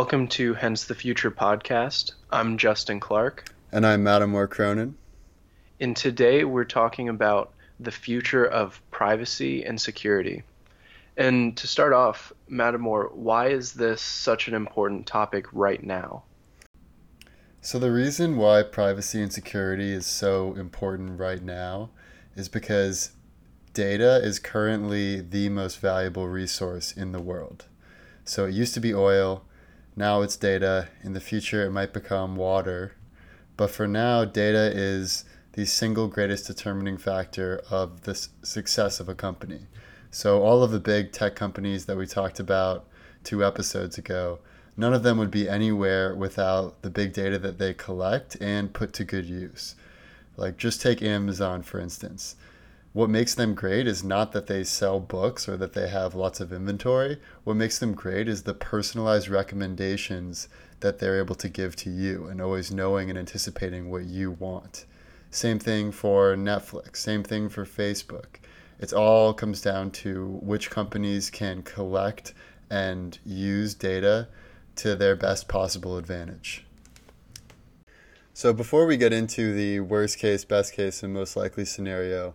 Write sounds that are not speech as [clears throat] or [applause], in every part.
Welcome to Hence the Future podcast. I'm Justin Clark. And I'm Mattimore Cronin. And today we're talking about the future of privacy and security. And to start off, Mattimore, why is this such an important topic right now? So, the reason why privacy and security is so important right now is because data is currently the most valuable resource in the world. So, it used to be oil, now it's data. In the future, it might become water. But for now, data is the single greatest determining factor of the success of a company. So, all of the big tech companies that we talked about two episodes ago, none of them would be anywhere without the big data that they collect and put to good use. Like, just take Amazon, for instance what makes them great is not that they sell books or that they have lots of inventory. What makes them great is the personalized recommendations that they're able to give to you and always knowing and anticipating what you want. Same thing for Netflix, same thing for Facebook. It all comes down to which companies can collect and use data to their best possible advantage. So, before we get into the worst case, best case, and most likely scenario,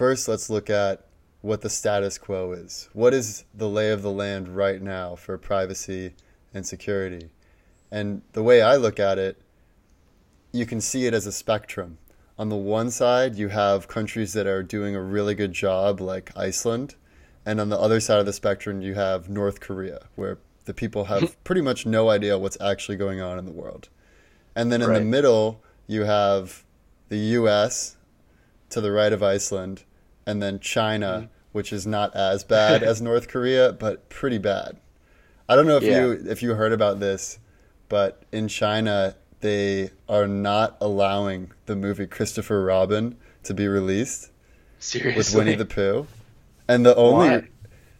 First, let's look at what the status quo is. What is the lay of the land right now for privacy and security? And the way I look at it, you can see it as a spectrum. On the one side, you have countries that are doing a really good job, like Iceland. And on the other side of the spectrum, you have North Korea, where the people have [laughs] pretty much no idea what's actually going on in the world. And then in right. the middle, you have the US to the right of Iceland, and then China, mm-hmm. which is not as bad as [laughs] North Korea, but pretty bad. I don't know if yeah. you if you heard about this, but in China they are not allowing the movie Christopher Robin to be released. Seriously, with Winnie the Pooh, and the only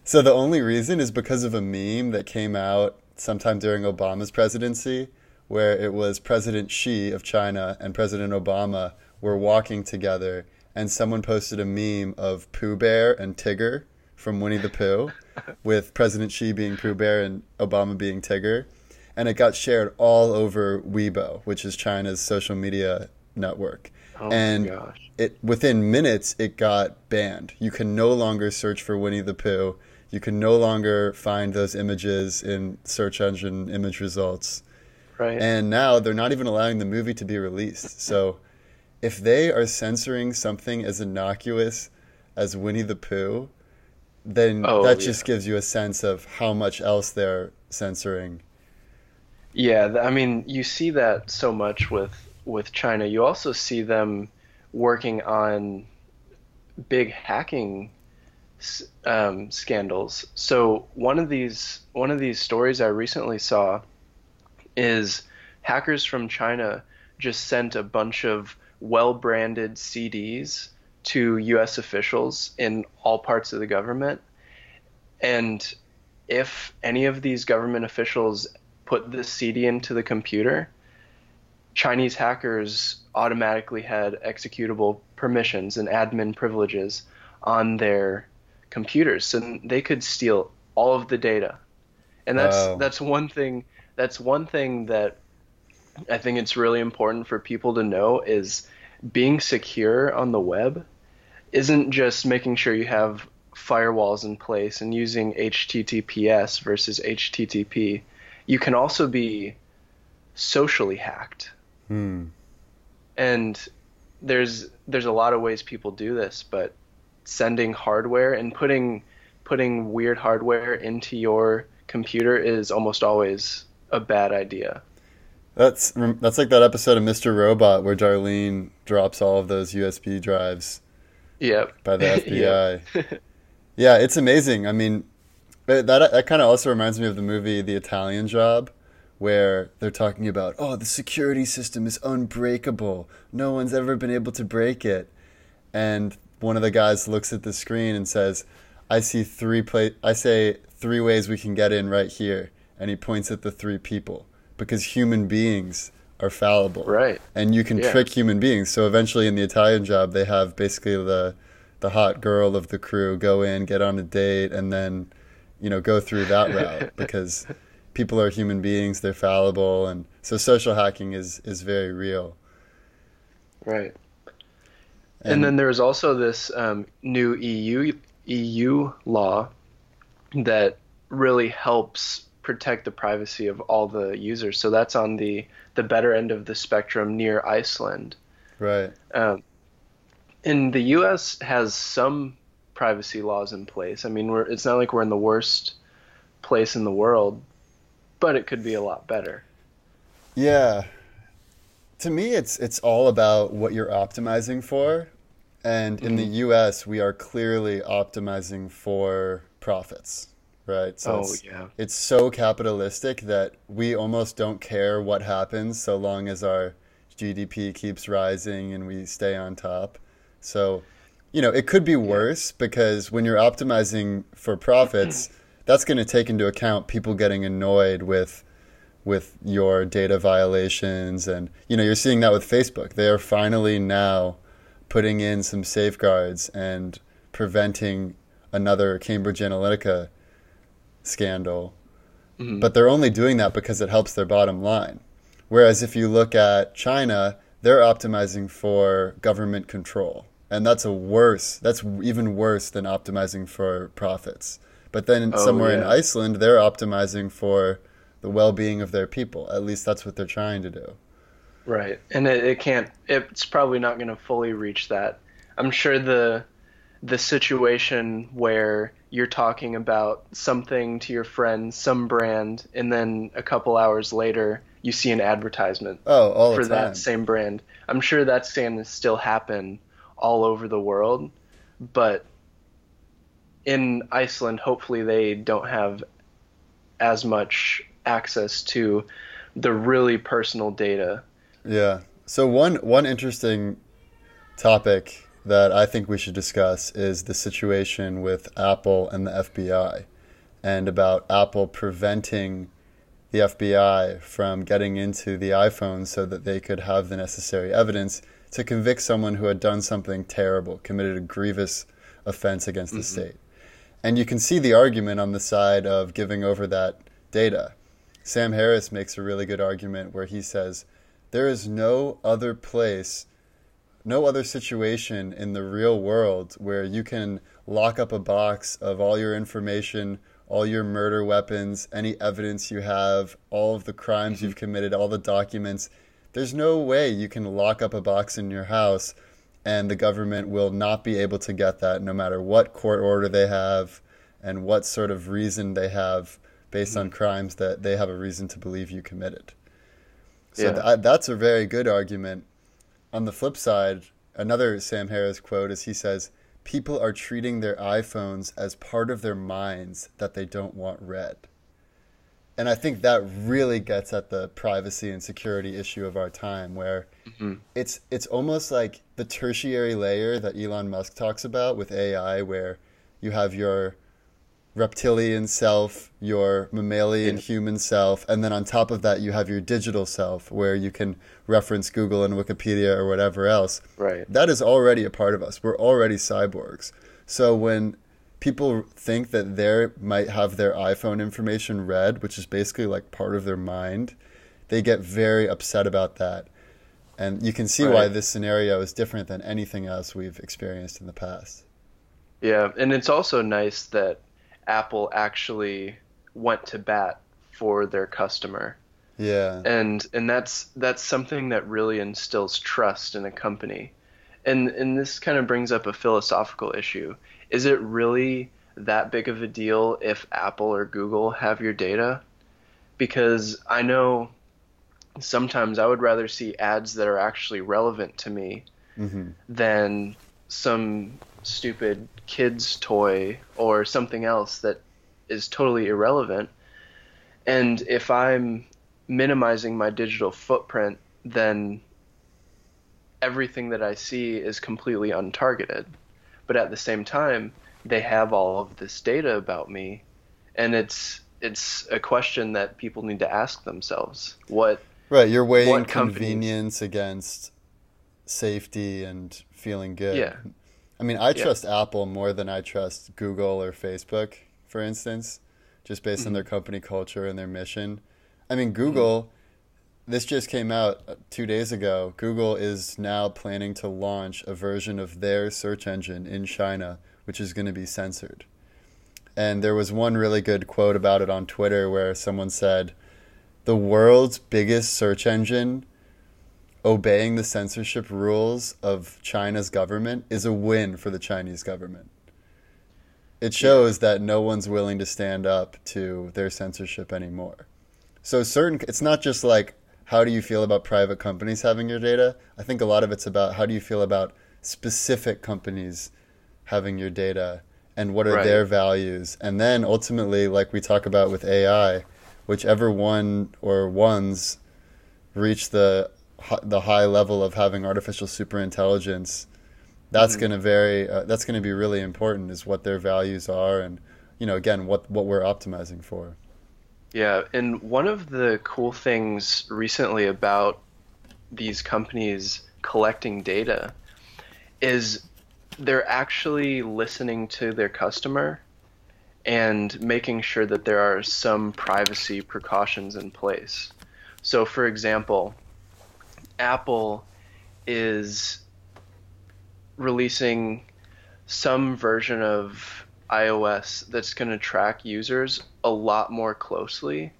so the only reason is because of a meme that came out sometime during Obama's presidency, where it was President Xi of China and President Obama were walking together and someone posted a meme of Pooh Bear and Tigger from Winnie the Pooh, [laughs] with President Xi being Pooh Bear and Obama being Tigger, and it got shared all over Weibo, which is China's social media network. Oh and it within minutes it got banned. You can no longer search for Winnie the Pooh. You can no longer find those images in search engine image results. Right. And now they're not even allowing the movie to be released. So if they are censoring something as innocuous as Winnie the Pooh, then oh, that just gives you a sense of how much else they're censoring. Yeah, I mean, you see that so much with with China. You also see them working on big hacking um, scandals. So one of these one of these stories I recently saw is hackers from China just sent a bunch of well branded CDs to US officials in all parts of the government. And if any of these government officials put this CD into the computer, Chinese hackers automatically had executable permissions and admin privileges on their computers, so they could steal all of the data. And that's that's one thing. That's one thing that I think it's really important for people to know is being secure on the web isn't just making sure you have firewalls in place and using HTTPS versus HTTP. You can also be socially hacked. Hmm. And there's there's a lot of ways people do this, but sending hardware and putting putting weird hardware into your computer is almost always a bad idea. That's that's like that episode of Mr. Robot where Darlene drops all of those USB drives. Yep. By the [laughs] FBI. [laughs] yeah, it's amazing. I mean, that that kind of also reminds me of the movie The Italian Job, where they're talking about, oh, the security system is unbreakable. No one's ever been able to break it, and one of the guys looks at the screen and says, "I see three pla- I say three ways we can get in right here," and he points at the three people because human beings are fallible. Right. And you can yeah. trick human beings. So eventually in the Italian job they have basically the the hot girl of the crew go in, get on a date and then, you know, go through that [laughs] route because people are human beings; they're fallible, and so social hacking is is very real. Right. And, and then there's also this um, new EU EU law that really helps protect the privacy of all the users. So that's on the the better end of the spectrum near Iceland. Right. Um, and the U.S. has some privacy laws in place. I mean, we're, it's not like we're in the worst place in the world, but it could be a lot better. Yeah. To me, it's it's all about what you're optimizing for, and mm-hmm. in the mm-hmm. U.S., we are clearly optimizing for profits, right? So oh it's, yeah. It's so capitalistic that we almost don't care what happens so long as our GDP keeps rising and we stay on top. So, you know, it could be worse because when you're optimizing for profits, [clears throat] that's going to take into account people getting annoyed with with your data violations and you know, you're seeing that with Facebook. They are finally now putting in some safeguards and preventing another Cambridge Analytica scandal. Mm-hmm. But they're only doing that because it helps their bottom line. Whereas if you look at China, they're optimizing for government control and that's a worse that's even worse than optimizing for profits but then oh, somewhere yeah. in iceland they're optimizing for the well-being of their people at least that's what they're trying to do right and it, it can't it's probably not going to fully reach that i'm sure the the situation where you're talking about something to your friend some brand and then a couple hours later you see an advertisement oh, for that same brand i'm sure that's going to still happen all over the world, but in Iceland, hopefully they don't have as much access to the really personal data. Yeah. So one one interesting topic that I think we should discuss is the situation with Apple and the FBI and about Apple preventing the FBI from getting into the iPhone so that they could have the necessary evidence to convict someone who had done something terrible, committed a grievous offense against mm-hmm. the state. And you can see the argument on the side of giving over that data. Sam Harris makes a really good argument where he says there is no other place, no other situation in the real world where you can lock up a box of all your information, all your murder weapons, any evidence you have, all of the crimes mm-hmm. you've committed, all the documents, there's no way you can lock up a box in your house and the government will not be able to get that no matter what court order they have and what sort of reason they have based on mm-hmm. crimes that they have a reason to believe you committed. So yeah. th- that's a very good argument. On the flip side, another Sam Harris quote is he says, People are treating their iPhones as part of their minds that they don't want read and I think that really gets at the privacy and security issue of our time, where mm-hmm. it's it's almost like the tertiary layer that Elon Musk talks about with AI, where you have your reptilian self, your mammalian yeah. human self, and then on top of that you have your digital self, where you can reference Google and Wikipedia or whatever else. Right. That is already a part of us. We're already cyborgs. So when people think that they might have their iPhone information read, which is basically like part of their mind, they get very upset about that. And you can see right. why this scenario is different than anything else we've experienced in the past. Yeah, and it's also nice that Apple actually went to bat for their customer. Yeah. And and that's that's something that really instills trust in a company. And and this kind of brings up a philosophical issue is it really that big of a deal if Apple or Google have your data? Because I know sometimes I would rather see ads that are actually relevant to me mm-hmm. than some stupid kid's toy or something else that is totally irrelevant. And if I'm minimizing my digital footprint, then everything that I see is completely untargeted. But at the same time they have all of this data about me and it's it's a question that people need to ask themselves. What right you're weighing convenience against safety and feeling good. Yeah i mean i trust yeah. apple more than i trust google or facebook for instance just based mm-hmm. on their company culture and their mission. I mean, Google. Mm-hmm. This just came out uh, two days ago. Google is now planning to launch a version of their search engine in China, which is going to be censored. And there was one really good quote about it on Twitter where someone said, The world's biggest search engine obeying the censorship rules of China's government is a win for the Chinese government. It shows that no one's willing to stand up to their censorship anymore. So certain it's not just like how do you feel about private companies having your data? I think a lot of it's about how do you feel about specific companies having your data and what are right. their values? And then ultimately like we talk about with AI, whichever one or ones reach the the high level of having artificial superintelligence, that's mm-hmm. going to vary. Uh, that's going to be really important. Is what their values are, and you know, again, what what we're optimizing for. Yeah, and one of the cool things recently about these companies collecting data is they're actually listening to their customer and making sure that there are some privacy precautions in place. So, for example, Apple is releasing some version of iOS that's going to track users a lot more closely,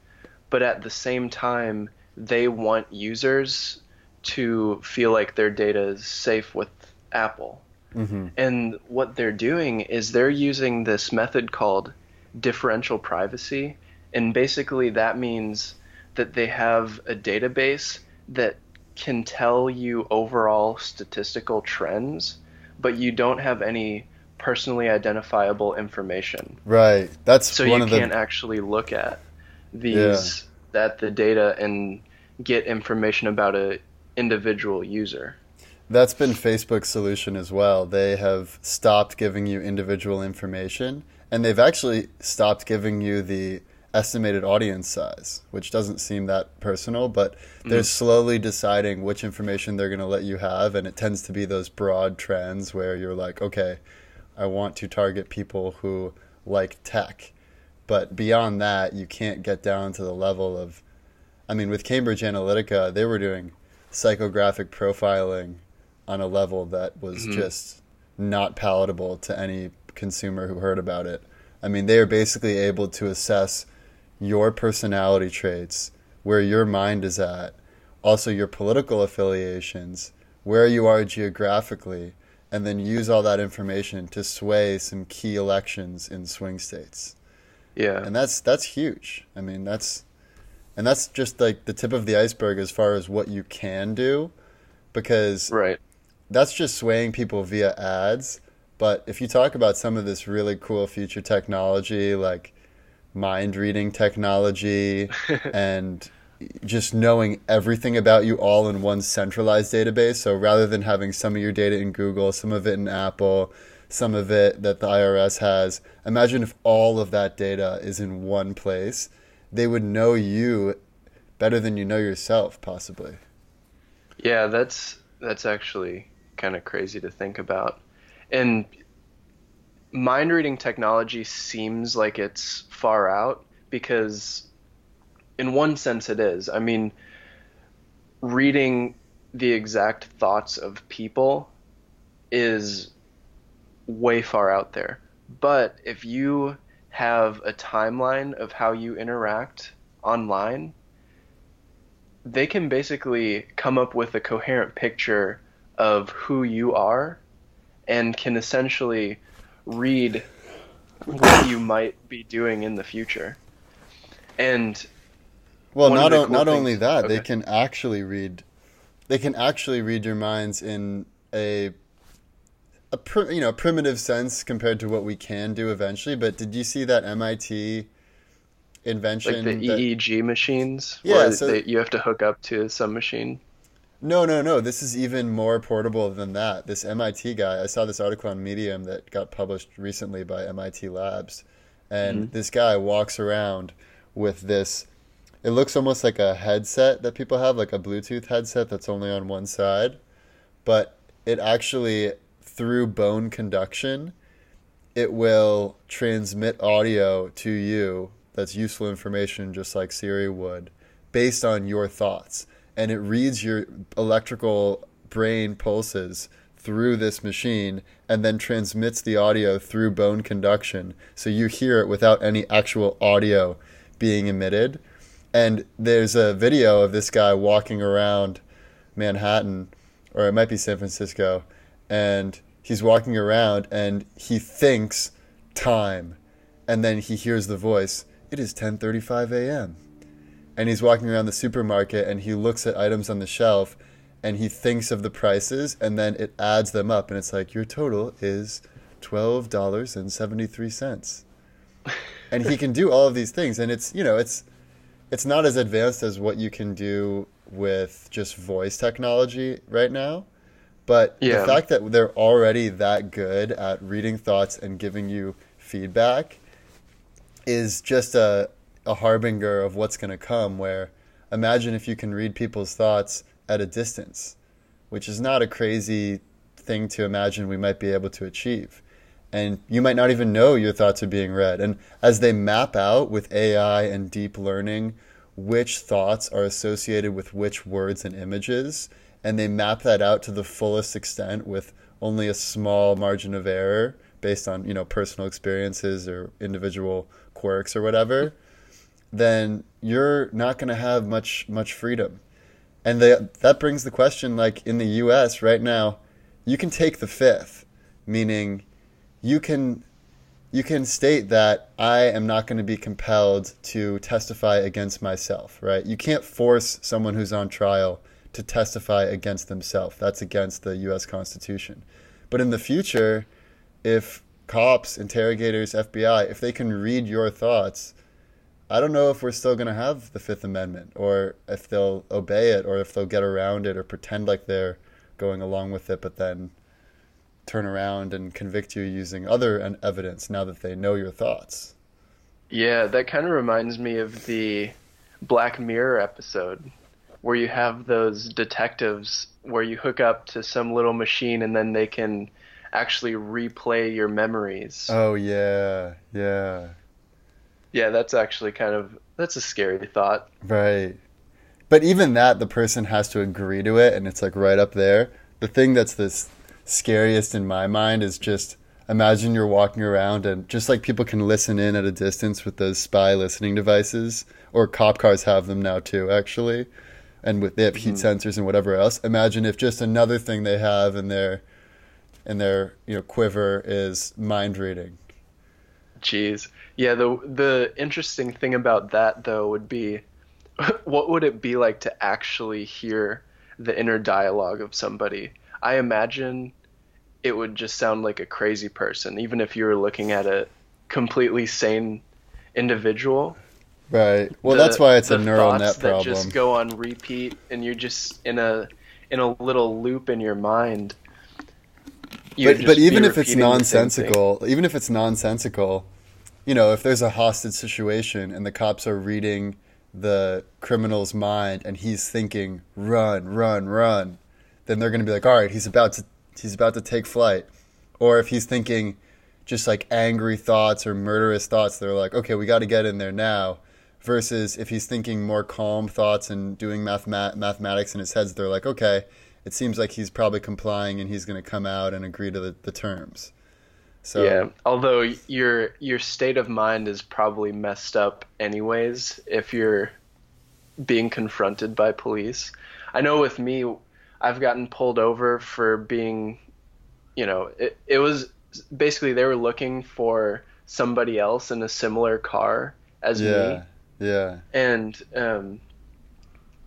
but at the same time, they want users to feel like their data is safe with Apple. Mm-hmm. And what they're doing is they're using this method called differential privacy. And basically, that means that they have a database that can tell you overall statistical trends, but you don't have any personally identifiable information. Right. That's so you can't the... actually look at these yeah. at the data and get information about a individual user. That's been Facebook's solution as well. They have stopped giving you individual information and they've actually stopped giving you the estimated audience size, which doesn't seem that personal, but they're mm. slowly deciding which information they're going to let you have. And it tends to be those broad trends where you're like, okay, I want to target people who like tech. But beyond that, you can't get down to the level of, I mean, with Cambridge Analytica, they were doing psychographic profiling on a level that was mm-hmm. just not palatable to any consumer who heard about it. I mean, they are basically able to assess your personality traits, where your mind is at, also your political affiliations, where you are geographically, and then use all that information to sway some key elections in swing states. Yeah. And that's that's huge. I mean, that's and that's just like the tip of the iceberg as far as what you can do because Right. That's just swaying people via ads, but if you talk about some of this really cool future technology like mind reading technology [laughs] and just knowing everything about you all in one centralized database. So rather than having some of your data in Google, some of it in Apple, some of it that the IRS has, imagine if all of that data is in one place. They would know you better than you know yourself, possibly. Yeah, that's that's actually kind of crazy to think about. And mind reading technology seems like it's far out because in one sense it is. I mean, reading the exact thoughts of people is way far out there. But if you have a timeline of how you interact online, they can basically come up with a coherent picture of who you are and can essentially read what you might be doing in the future. And well, not o- cool not things, only that, okay. they can actually read they can actually read your minds in a a pr- you know primitive sense compared to what we can do eventually. But did you see that MIT invention? Like the that, EEG machines? Yeah, so, they, you have to hook up to some machine. No, no, no. This is even more portable than that. This MIT guy, I saw this article on Medium that got published recently by MIT Labs. And mm-hmm. this guy walks around with this. It looks almost like a headset that people have, like a Bluetooth headset that's only on one side. But it actually, through bone conduction, it will transmit audio to you that's useful information just like Siri would based on your thoughts and it reads your electrical brain pulses through this machine and then transmits the audio through bone conduction. So you hear it without any actual audio being emitted. And there's a video of this guy walking around Manhattan or it might be San Francisco and he's walking around and he thinks time and then he hears the voice. It is 10:35 a.m. and he's walking around the supermarket and he looks at items on the shelf and he thinks of the prices and then it adds them up and it's like your total is $12.73 [laughs] and he can do all of these things and it's you know it's it's not as advanced as what you can do with just voice technology right now but Yeah. the fact that they're already that good at reading thoughts and giving you feedback is just a, a harbinger of what's going to come. Where imagine if you can read people's thoughts at a distance, which is not a crazy thing to imagine we might be able to achieve. And you might not even know your thoughts are being read. And as they map out with AI and deep learning which thoughts are associated with which words and images, and they map that out to the fullest extent with only a small margin of error based on you know personal experiences or individual quirks or whatever, then you're not going to have much much freedom. And they, that brings the question like in the US right now, you can take the fifth, meaning you can you can state that I am not going to be compelled to testify against myself, right? You can't force someone who's on trial to testify against themselves. That's against the US Constitution. But in the future, if cops, interrogators, FBI, if they can read your thoughts, I don't know if we're still going to have the Fifth Amendment or if they'll obey it or if they'll get around it or pretend like they're going along with it, but then turn around and convict you using other evidence now that they know your thoughts. Yeah, that kind of reminds me of the Black Mirror episode where you have those detectives where you hook up to some little machine and then they can actually replay your memories. Oh, yeah, yeah, Yeah, that's actually kind of that's a scary thought. right. But even that, the person has to agree to it, and it's like right up there. The thing that's the scariest in my mind is just imagine you're walking around and just like people can listen in at a distance with those spy listening devices, or cop cars have them now too, actually, and with they have heat mm-hmm. sensors and whatever else. Imagine if just another thing they have in their in their you know quiver is mind reading. Jeez. Yeah, the the interesting thing about that though would be [laughs] what would it be like to actually hear the inner dialogue of somebody? I imagine it would just sound like a crazy person even if you were looking at a completely sane individual. Right. Well, The- that's why it's a neural net that just go on repeat and you're just in a in a little loop in your mind. But but even if it's repeating the same thing. nonsensical, even if it's nonsensical, you know, if there's a hostage situation and the cops are reading the criminal's mind and he's thinking run, run, run, then they're going to be like, "All right, he's about to he's about to take flight." Or if he's thinking just like angry thoughts or murderous thoughts, they're like, "Okay, we got to get in there now." Versus if he's thinking more calm thoughts and doing mathema- mathematics in his head, they're like, "Okay, it seems like he's probably complying and he's going to come out and agree to the, the terms. So yeah, although your your state of mind is probably messed up anyways if you're being confronted by police. I know with me, I've gotten pulled over for being, you know, it, it was basically they were looking for somebody else in a similar car as yeah, me, yeah, Yeah. and um,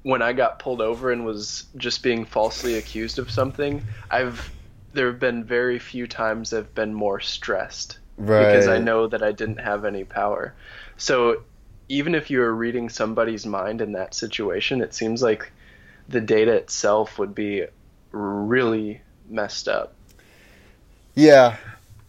when I got pulled over and was just being falsely accused of something, I've there have been very few times I've been more stressed right. because I know that I didn't have any power. So even if you were reading somebody's mind in that situation, it seems like the data itself would be really messed up. Yeah,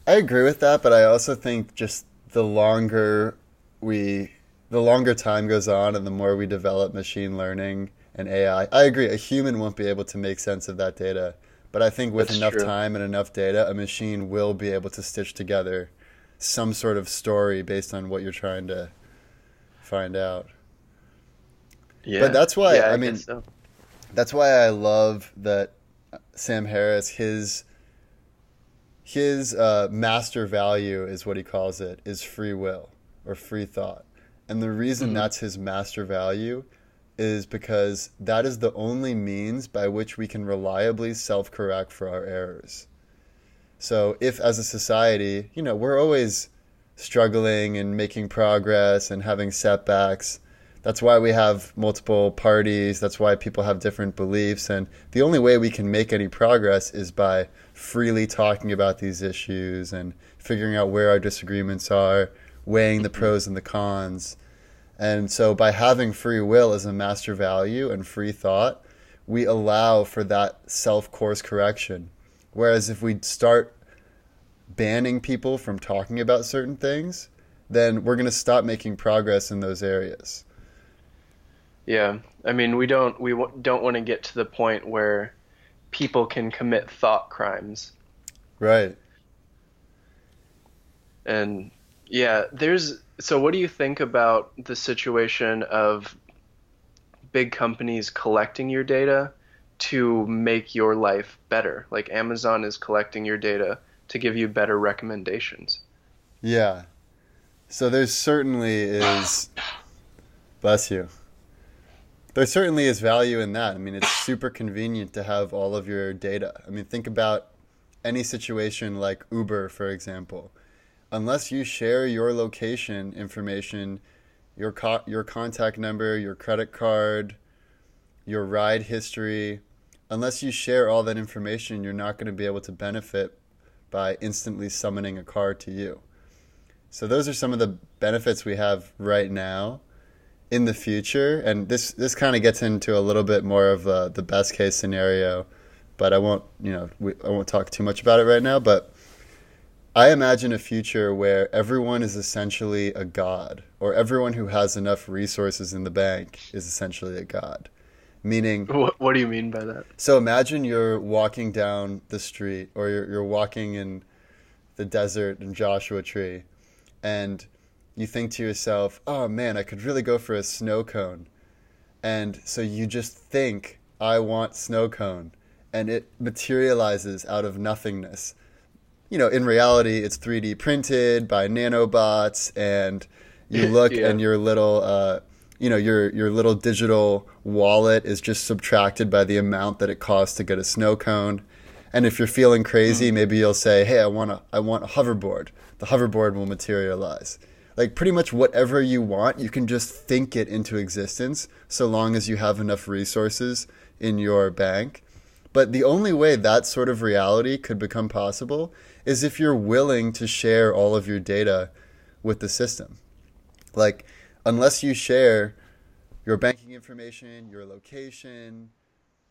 I agree with that, but I also think just the longer we, the longer time goes on, and the more we develop machine learning and AI, I agree. A human won't be able to make sense of that data, but I think with That's enough true. time and enough data, a machine will be able to stitch together some sort of story based on what you're trying to find out. Yeah. But that's why Yeah, I, mean so. that's why I love that Sam Harris his his uh, master value is what he calls it is free will or free thought. And the reason Mhm. that's his master value is because that is the only means by which we can reliably self-correct for our errors. So if as a society, you know, we're always struggling and making progress and having setbacks, that's why we have multiple parties. That's why people have different beliefs. And the only way we can make any progress is by freely talking about these issues and figuring out where our disagreements are, weighing the mm-hmm. pros and the cons. And so by having free will as a master value and free thought, we allow for that self course correction. Whereas if we start banning people from talking about certain things, then we're going to stop making progress in those areas. Yeah, I mean, we don't we w- don't want to get to the point where people can commit thought crimes, Right. and yeah, there's. So, what do you think about the situation of big companies collecting your data to make your life better? Like Amazon is collecting your data to give you better recommendations. Yeah. So there certainly is. Bless you. There certainly is value in that. I mean, it's super convenient to have all of your data. I mean, think about any situation like Uber, for example. Unless you share your location information, your co- your contact number, your credit card, your ride history, unless you share all that information, you're not going to be able to benefit by instantly summoning a car to you. So those are some of the benefits we have right now. In the future, and this this kind of gets into a little bit more of uh, the best case scenario, but I won't you know we, I won't talk too much about it right now. But I imagine a future where everyone is essentially a god, or everyone who has enough resources in the bank is essentially a god. Meaning, What, what do you mean by that? so imagine you're walking down the street or you're, you're walking in the desert in Joshua Tree and you think to yourself, oh man, I could really go for a snow cone. And so you just think, I want snow cone. And it materializes out of nothingness. You know, in reality, it's 3D printed by nanobots and you [laughs] look Yeah. and your little uh, you know your your little digital wallet is just subtracted by the amount that it costs to get a snow cone. And if you're feeling crazy maybe you'll say hey i want a i want a hoverboard. The hoverboard will materialize. Like pretty much whatever you want you can just think it into existence so long as you have enough resources in your bank. But the only way that sort of reality could become possible is if you're willing to share all of your data with the system like unless you share your banking information, your location,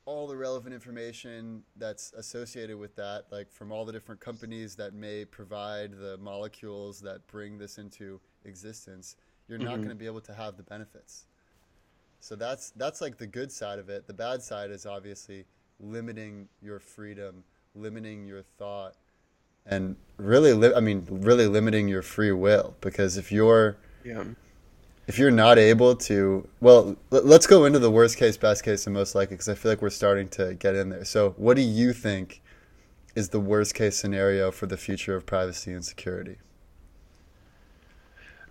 all the relevant information that's associated with that, like from all the different companies that may provide the molecules that bring this into existence, you're not Mhm. going to be able to have the benefits. So that's that's like the good side of it. The bad side is obviously limiting your freedom, limiting your thought, and really, li- I mean, really limiting your free will. Because if you're Yeah. if you're not able to well l- let's go into the worst case best case and most likely because i feel like we're starting to get in there so what do you think is the worst case scenario for the future of privacy and security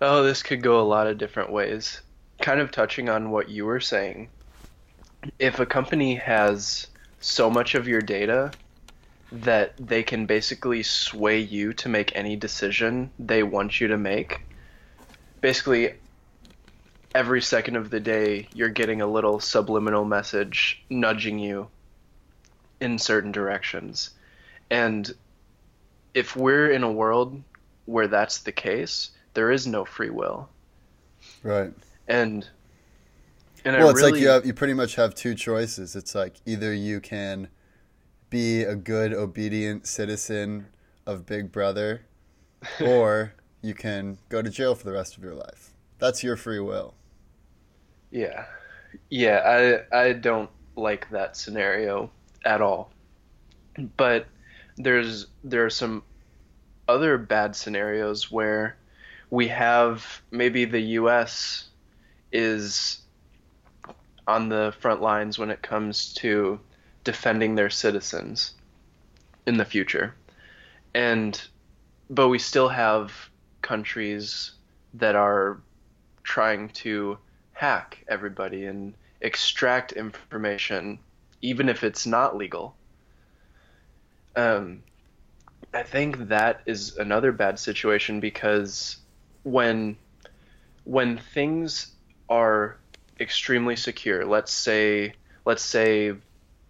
Oh, this could go a lot of different ways. Kind of touching on what you were saying. If a company has so much of your data that they can basically sway you to make any decision they want you to make, basically every second of the day you're getting a little subliminal message nudging you in certain directions. And if we're in a world where that's the case, there is no free will. right And and well I it's really like you have you pretty much have two choices it's like either you can be a good obedient citizen of big brother or [laughs] you can go to jail for the rest of your life that's your free will yeah. Yeah, I I don't like that scenario at all. But there's there are some other bad scenarios where we have maybe the US is on the front lines when it comes to defending their citizens in the future. And but we still have countries that are trying to hack everybody and extract information even if it's not legal. Um, I think that is another bad situation because when when things are extremely secure, let's say let's say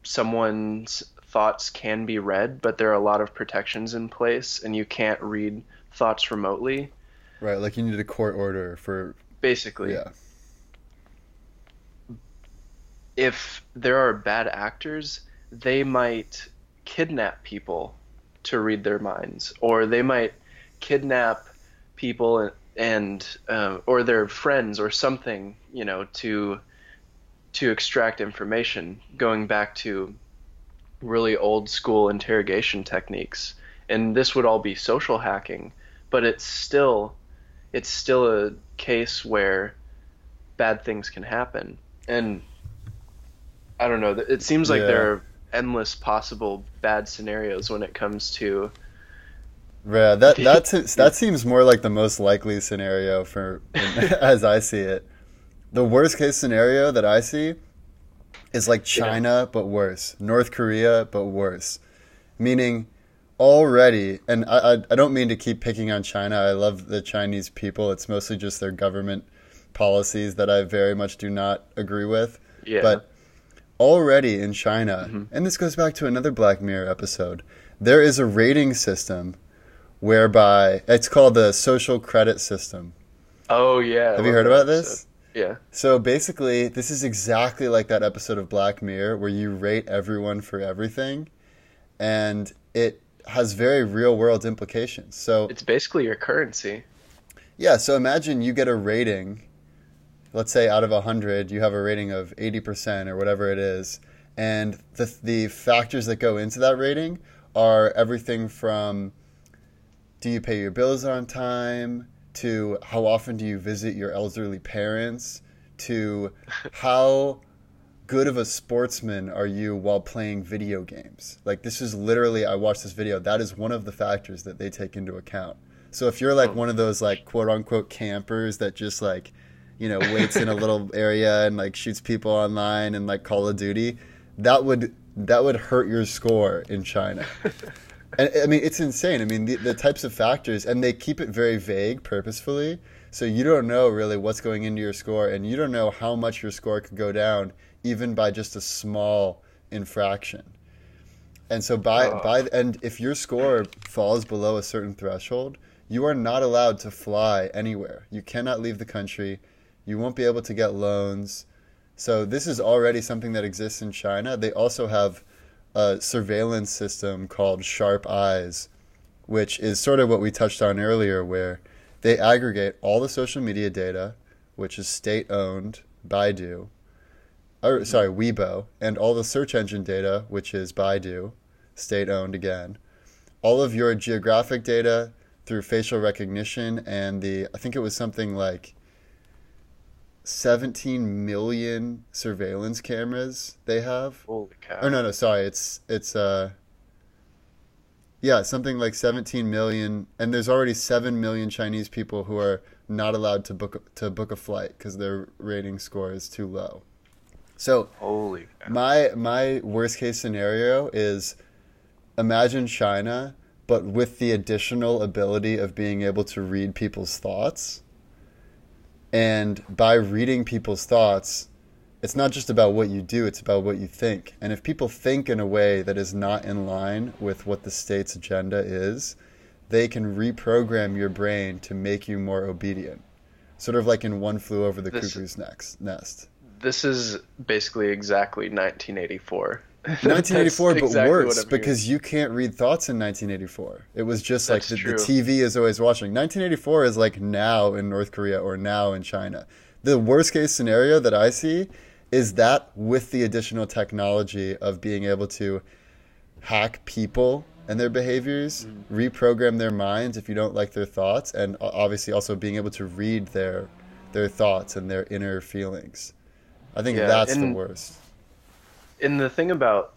someone's thoughts can be read, but there are a lot of protections in place and you can't read thoughts remotely. Right, like you need a court order for basically. Yeah. If there are bad actors, they might kidnap people to read their minds, or they might kidnap people and, and uh, or their friends or something, you know, to to extract information. Going back to really old school interrogation techniques, and this would all be social hacking, but it's still it's still a case where bad things can happen, and I don't know. It seems like Yeah. there are endless possible bad scenarios when it comes to Yeah, that that's [laughs] that seems more like the most likely scenario for [laughs] as I see it. The worst case scenario that I see is like China but worse, North Korea but worse. Meaning already and I, I I don't mean to keep picking on China. I love the Chinese people. It's mostly just their government policies that I very much do not agree with. yeah. But already in China, Mhm. and this goes back to another Black Mirror episode, there is a rating system whereby it's called the social credit system. oh yeah. Have you heard about this? Yeah. So basically, this is exactly like that episode of Black Mirror where you rate everyone for everything, and it has very real world implications. So It's basically your currency. Yeah, so imagine you get a rating, let's say out of 100, you have a rating of 80% or whatever it is, and the, the factors that go into that rating are everything from do you pay your bills on time, to how often do you visit your elderly parents, to how good of a sportsman are you while playing video games. Like, this is literally, I watched this video, that is one of the factors that they take into account. So if you're like Oh. one of those like quote unquote campers that just like, you know, waits in a little [laughs] area and like shoots people online and like Call of Duty, that would that would hurt your score in China. [laughs] and I mean, it's insane. I mean, the, the types of factors, and they keep it very vague purposefully. So you don't know really what's going into your score, and you don't know how much your score could go down even by just a small infraction. And so by Oh. by and if your score falls below a certain threshold, you are not allowed to fly anywhere. You cannot leave the country. You won't be able to get loans. So this is already something that exists in China. They also have a surveillance system called Sharp Eyes, which is sort of what we touched on earlier, where they aggregate all the social media data, which is state owned, Baidu, or sorry, Weibo, and all the search engine data, which is Baidu, state owned again, all of your geographic data through facial recognition, and the I think it was something like 17 million surveillance cameras they have. Holy cow. Oh no, no, sorry. It's it's uh yeah, something like 17 million and there's already 7 million Chinese people who are not allowed to book to book a flight cuz their rating score is too low. So, Holy cow. my my worst case scenario is imagine China but with the additional ability of being able to read people's thoughts. And by reading people's thoughts, it's not just about what you do, it's about what you think. And if people think in a way that is not in line with what the state's agenda is, they can reprogram your brain to make you more obedient. Sort of like in One Flew Over the This- Cuckoo's Next, Nest. This is basically exactly 1984. 1984, but exactly worse because you can't read thoughts in 1984. It was just like the, the. TV is always watching. 1984 is like now in North Korea or now in China. The worst case scenario that I see is that with the additional technology of being able to hack people and their behaviors, Mm. reprogram their minds if you don't like their thoughts, and obviously also being able to read their their thoughts and their inner feelings. I think Yeah, that's the worst. And the thing about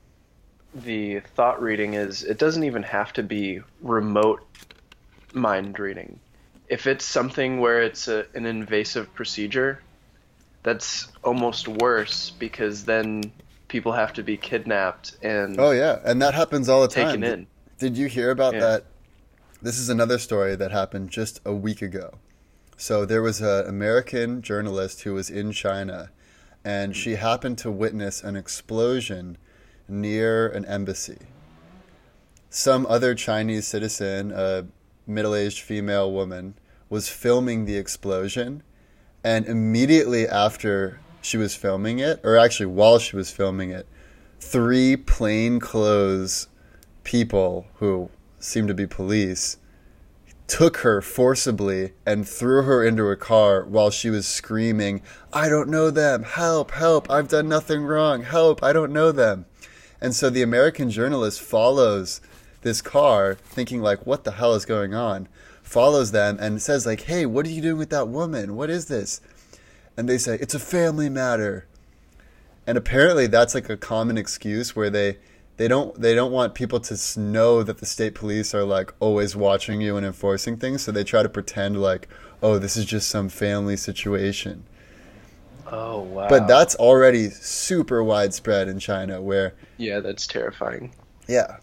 the thought reading is it doesn't even have to be remote mind reading. If it's something where it's a, an invasive procedure, that's almost worse because then people have to be kidnapped and Oh yeah, and that happens all the time. taken in. Did you hear about Yeah. that? This is another story that happened just a week ago. So there was an American journalist who was in China, and she happened to witness an explosion near an embassy. Some other Chinese citizen, a middle aged female woman, was filming the explosion, and immediately after she was filming it, or actually while she was filming it, three plainclothes people who seemed to be police took her forcibly and threw her into a car while she was screaming, I don't know them, help, help, I've done nothing wrong, help, I don't know them. And so the American journalist follows this car thinking like what the hell is going on? Follows them and says like, "Hey, what are you doing with that woman? What is this?" And they say, "It's a family matter." And apparently that's like a common excuse where they they don't they don't want people to know that the state police are like always watching you and enforcing things, so they try to pretend like, "Oh, this is just some family situation." Oh wow. But that's already super widespread in China where yeah, that's terrifying. Yeah.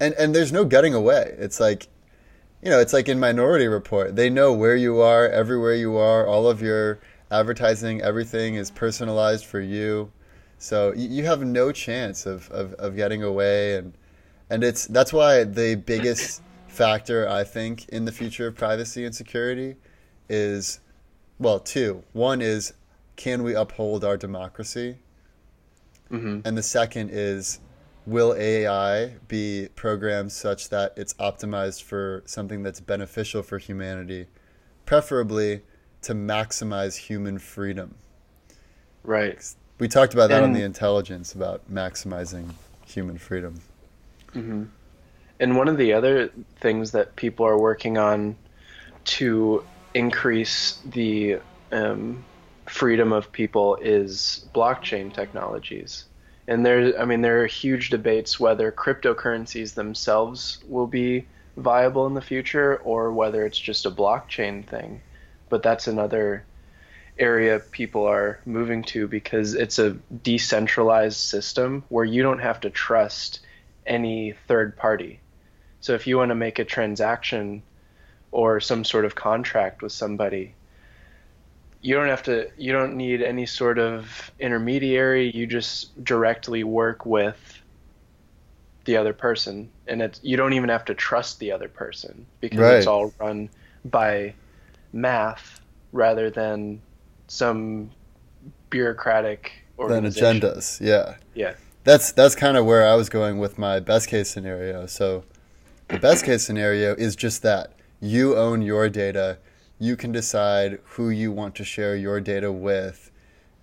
And and there's no getting away. It's like you know, it's like in Minority Report. They know where you are, everywhere you are, all of your advertising, everything is personalized for you. So you, you have no chance of, of, of getting away and and it's that's why the biggest factor I think in the future of privacy and security is well, two. One is can we uphold our democracy? hmm And the second is will AI be programmed such that it's optimized for something that's beneficial for humanity, preferably to maximize human freedom? Right. We talked about that on the intelligence about maximizing human freedom. hmm And one of the other things that people are working on to increase the um, freedom of people is blockchain technologies. And there, I mean, there are huge debates whether cryptocurrencies themselves will be viable in the future or whether it's just a blockchain thing. But that's another area people are moving to because it's a decentralized system where you don't have to trust any third party. So if you want to make a transaction or some sort of contract with somebody, you don't have to you don't need any sort of intermediary, you just directly work with the other person and it's you don't even have to trust the other person because Right. it's all run by math rather than some bureaucratic Than agendas, yeah. Yeah. That's that's kind of where I was going with my best case scenario. So the best case scenario is just that. You own your data. You can decide who you want to share your data with.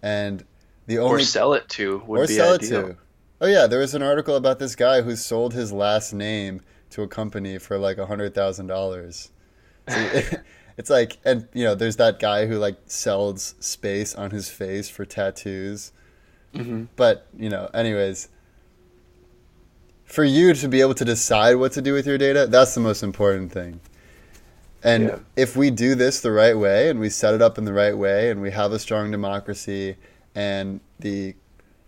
And the only Or sell it to would or be sell ideal. it to. Oh yeah, there was an article about this guy who sold his last name to a company for like a hundred thousand dollars. [laughs] [laughs] It's like, and you know, there's that guy who like sells space on his face for tattoos. hmm But you know, anyways, for you to be able to decide what to do with your data, that's the most important thing. And Yeah. if we do this the right way and we set it up in the right way and we have a strong democracy and the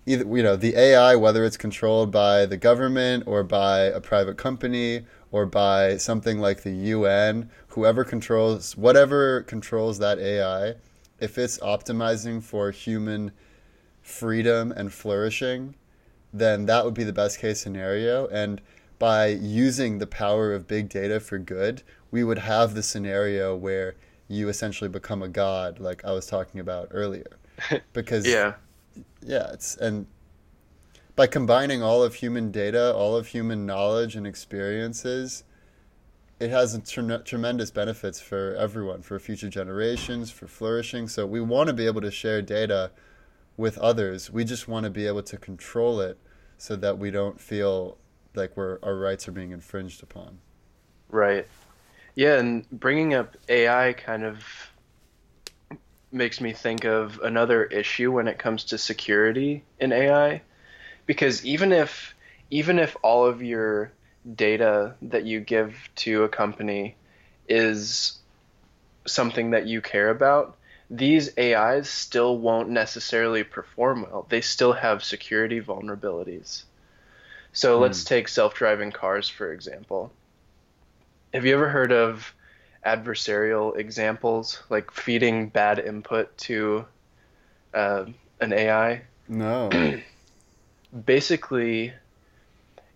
either you know the AI whether it's controlled by the government or by a private company or by something like the UN whoever controls whatever controls that AI if it's optimizing for human freedom and flourishing then that would be the best case scenario and by using the power of big data for good we would have the scenario where you essentially become a god like I was talking about earlier [laughs] because Yeah. yeah, it's and by combining all of human data, all of human knowledge and experiences, it has tremendous benefits for everyone, for future generations, for flourishing. So we want to be able to share data with others. We just want to be able to control it so that we don't feel like we're our rights are being infringed upon. Right. Yeah, and bringing up AI kind of makes me think of another issue when it comes to security in AI because even if even if all of your data that you give to a company is something that you care about, these AIs still won't necessarily perform well. They still have security vulnerabilities. So hmm. let's take self-driving cars for example. Have you ever heard of adversarial examples, like feeding bad input to uh, an AI? No. [clears throat] Basically,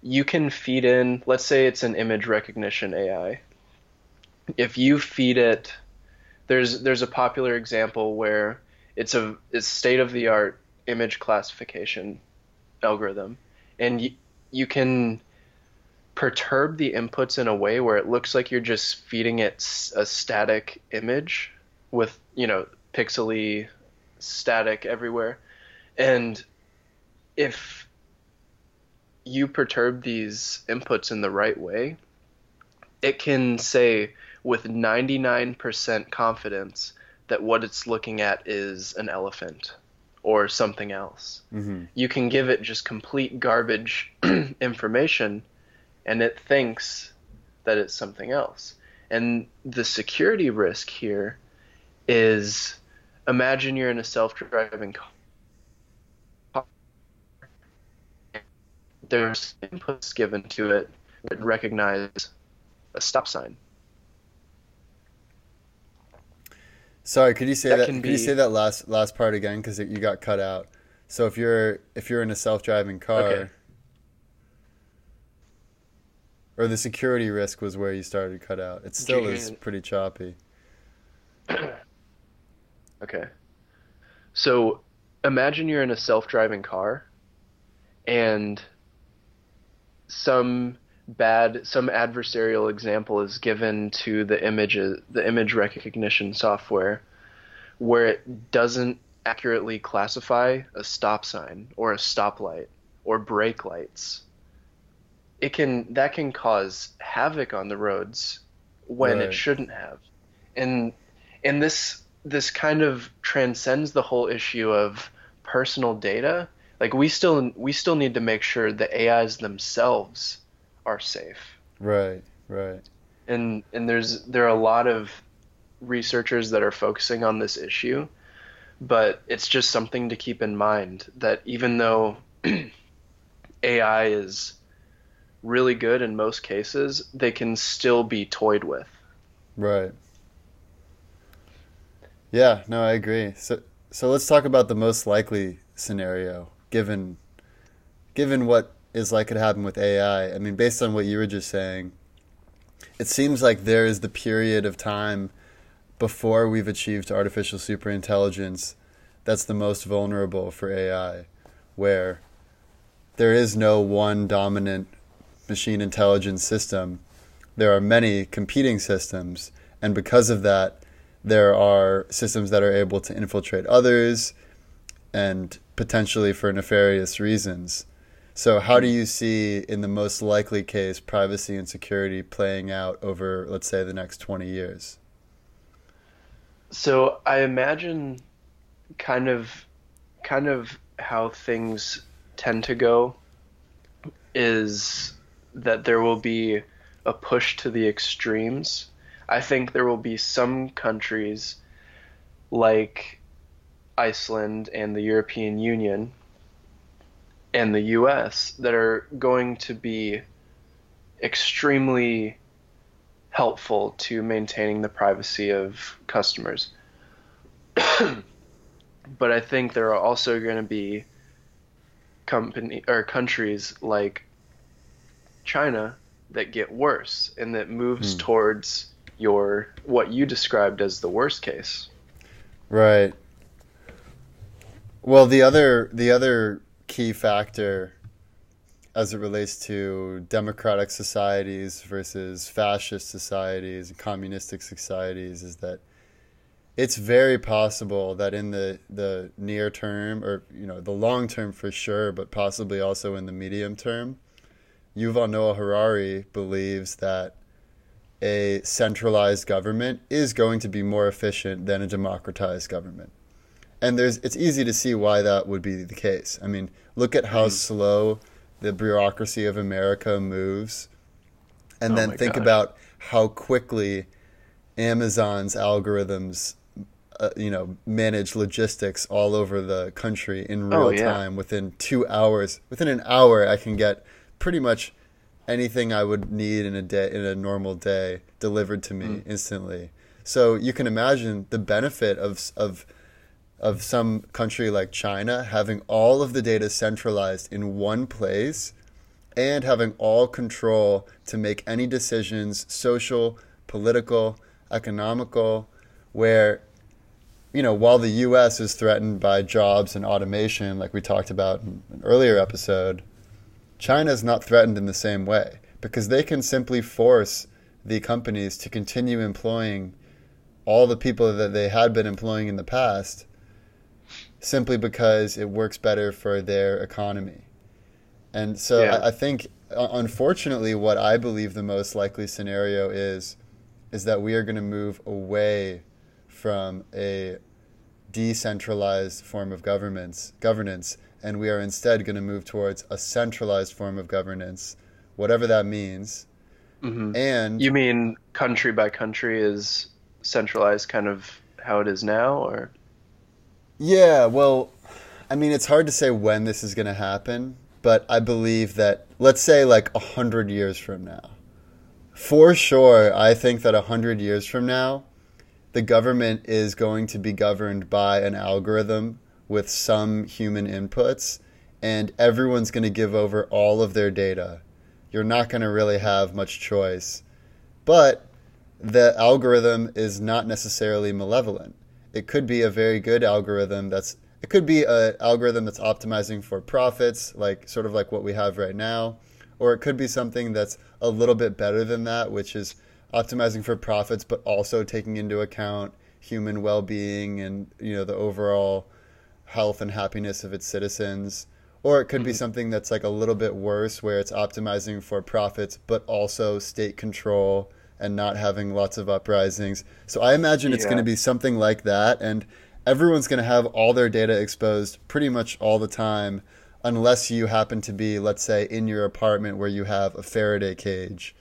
you can feed in, let's say it's an image recognition AI. If you feed it, there's there's a popular example where it's a it's state of the art image classification algorithm, and you, you can perturb the inputs in a way where it looks like you're just feeding it a static image with you know pixely static everywhere and if you perturb these inputs in the right way it can say with 99% confidence that what it's looking at is an elephant or something else. Mm-hmm. You can give it just complete garbage [clears throat] information and it thinks that it's something else. And the security risk here is imagine you're in a self driving There's inputs given to it that recognize a stop sign. Sorry, could you say that? that could be, you say that last last part again because you got cut out? So if you're if you're in a self driving car, okay or the security risk was where you started to cut out. It still is pretty choppy. [coughs] okay. So imagine you're in a self-driving car and some bad some adversarial example is given to the images the image recognition software where it doesn't accurately classify a stop sign or a stoplight or brake lights it can that can cause havoc on the roads when right. it shouldn't have and and this this kind of transcends the whole issue of personal data like we still we still need to make sure the AIs themselves are safe right right and and there's there are a lot of researchers that are focusing on this issue but it's just something to keep in mind that even though [clears throat] AI is really good in most cases, they can still be toyed with. Right. Yeah, no, I agree. So so let's talk about the most likely scenario given given what is likely to happen with AI. I mean, based on what you were just saying, it seems like there is the period of time before we've achieved artificial superintelligence that's the most vulnerable for AI, where there is no one dominant machine intelligence system, there are many competing systems, and because of that, there are systems that are able to infiltrate others and potentially for nefarious reasons. So, how do you see, in the most likely case, privacy and security playing out over, let's say, the next 20 years? So, I imagine kind of kind of how things tend to go is that there will be a push to the extremes. I think there will be some countries like Iceland and the European Union and the US that are going to be extremely helpful to maintaining the privacy of customers. [coughs] but I think there are also going to be company or countries like China that get worse and that moves hmm. towards your what you described as the worst case. Right. Well, the other the other key factor as it relates to democratic societies versus fascist societies and communistic societies is that it's very possible that in the, the near term or you know the long term for sure but possibly also in the medium term Yuval Noah Harari believes that a centralized government is going to be more efficient than a democratized government. And there's it's easy to see why that would be the case. I mean, look at how mm. slow the bureaucracy of America moves and oh then think gosh. about how quickly Amazon's algorithms uh, you know manage logistics all over the country in real oh, yeah. time within 2 hours within an hour I can get pretty much anything I would need in a day in a normal day delivered to me mm. instantly so you can imagine the benefit of of of some country like China having all of the data centralized in one place and having all control to make any decisions social political economical where you know, while the U.S. is threatened by jobs and automation, like we talked about in an earlier episode, China is not threatened in the same way because they can simply force the companies to continue employing all the people that they had been employing in the past simply because it works better for their economy. And so yeah. I, I think, unfortunately, what I believe the most likely scenario is is that we are going to move away from a decentralized form of governments governance and we are instead going to move towards a centralized form of governance whatever that means mm-hmm. and you mean country by country is centralized kind of how it is now or yeah well i mean it's hard to say when this is going to happen but i believe that let's say like a hundred years from now for sure i think that a hundred years from now the government is going to be governed by an algorithm with some human inputs, and everyone's going to give over all of their data. You're not going to really have much choice. But the algorithm is not necessarily malevolent. It could be a very good algorithm that's it could be an algorithm that's optimizing for profits, like sort of like what we have right now, or it could be something that's a little bit better than that, which is optimizing for profits, but also taking into account human well-being and you know the overall health and happiness of its citizens. Or it could be mm-hmm. something that's like a little bit worse, where it's optimizing for profits, but also state control and not having lots of uprisings. So I imagine it's yeah. going to be something like that, and everyone's going to have all their data exposed pretty much all the time, unless you happen to be, let's say, in your apartment where you have a Faraday cage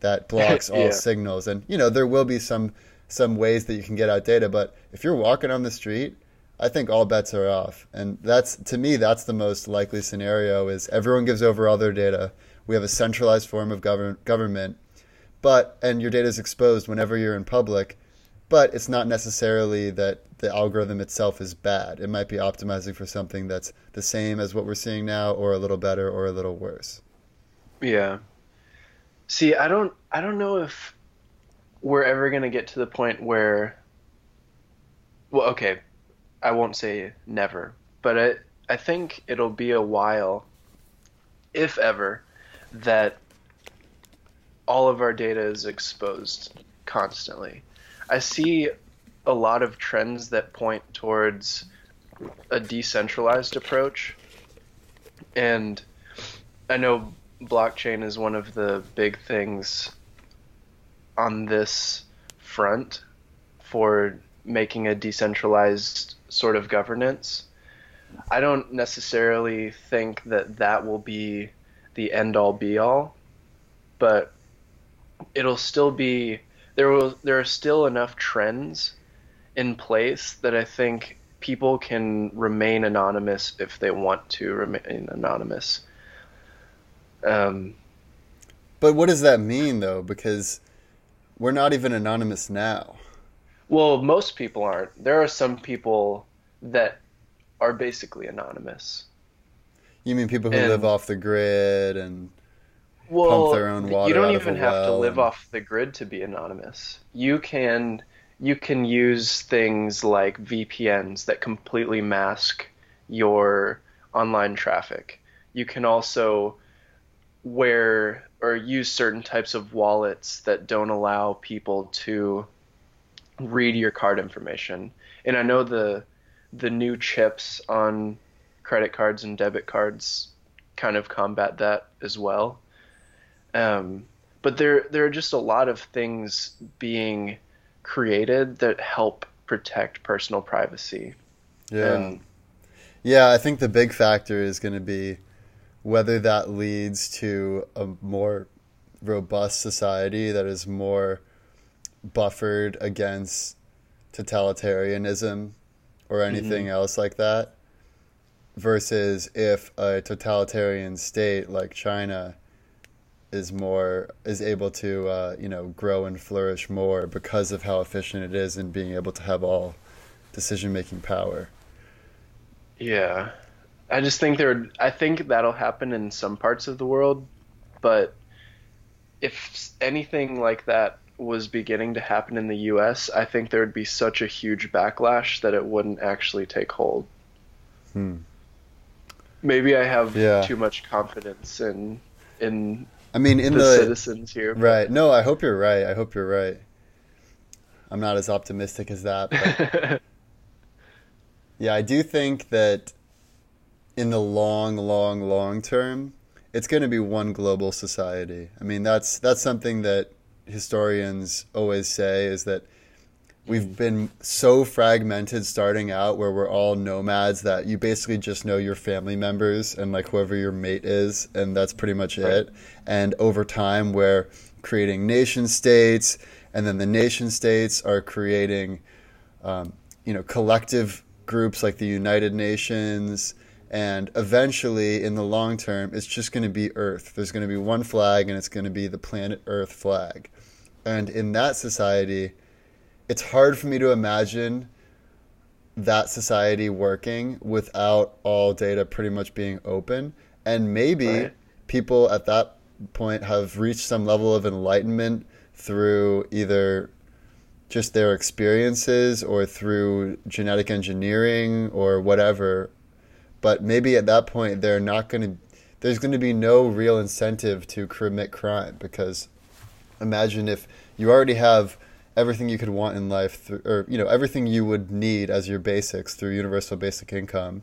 that [laughs] blocks all yeah. signals. And you know there will be some some ways that you can get out data, but if you're walking on the street, I think all bets are off. And that's to me that's the most likely scenario is everyone gives over all their data. We have a centralized form of govern- government, but and your data is exposed whenever you're in public. But it's not necessarily that the algorithm itself is bad. It might be optimizing for something that's the same as what we're seeing now, or a little better, or a little worse. Yeah, See, I don't I don't know if we're ever going to get to the point where well, okay, I won't say never, but I I think it'll be a while if ever that all of our data is exposed constantly. I see a lot of trends that point towards a decentralized approach. And I know blockchain is one of the big things on this front for making a decentralized sort of governance. I don't necessarily think that that will be the end all be all, but it'll still be there will there are still enough trends in place that I think people can remain anonymous if they want to remain anonymous. Um, but what does that mean, though? Because we're not even anonymous now. Well, most people aren't. There are some people that are basically anonymous. You mean people who and, live off the grid and well, pump their own water? You don't even have well to live off the grid to be anonymous. You can you can use things like VPNs that completely mask your online traffic. You can also wear or use certain types of wallets that don't allow people to read your card information. And I know the the new chips on credit cards and debit cards kind of combat that as well. Um, but there there are just a lot of things being created that help protect personal privacy. Yeah. And, yeah, I think the big factor is going to be whether that leads to a more robust society that is more buffered against totalitarianism or anything mm-hmm. else like that versus if a totalitarian state like China is more is able to uh, you know grow and flourish more because of how efficient it is in being able to have all decision making power. Yeah. I just think there I think that'll happen in some parts of the world, but if anything like that was beginning to happen in the US, I think there would be such a huge backlash that it wouldn't actually take hold. Hmm. Maybe I have yeah. too much confidence in in I mean in the, the citizens here. Right. No, I hope you're right. I hope you're right. I'm not as optimistic as that. [laughs] Yeah, I do think that in the long, long, long term, it's going to be one global society. I mean, that's that's something that historians always say is that we've been so fragmented starting out where we're all nomads that you basically just know your family members and like whoever your mate is and that's pretty much right. it. And over time we're creating nation states and then the nation states are creating um, you know collective groups like the united nations and eventually in the long term it's just going to be earth. There's going to be one flag and it's going to be the planet earth flag. And in that society it's hard for me to imagine that society working without all data pretty much being open and maybe right. people at that point have reached some level of enlightenment through either just their experiences or through genetic engineering or whatever but maybe at that point they're not going to there's going to be no real incentive to commit crime because imagine if you already have everything you could want in life through, or you know everything you would need as your basics through universal basic income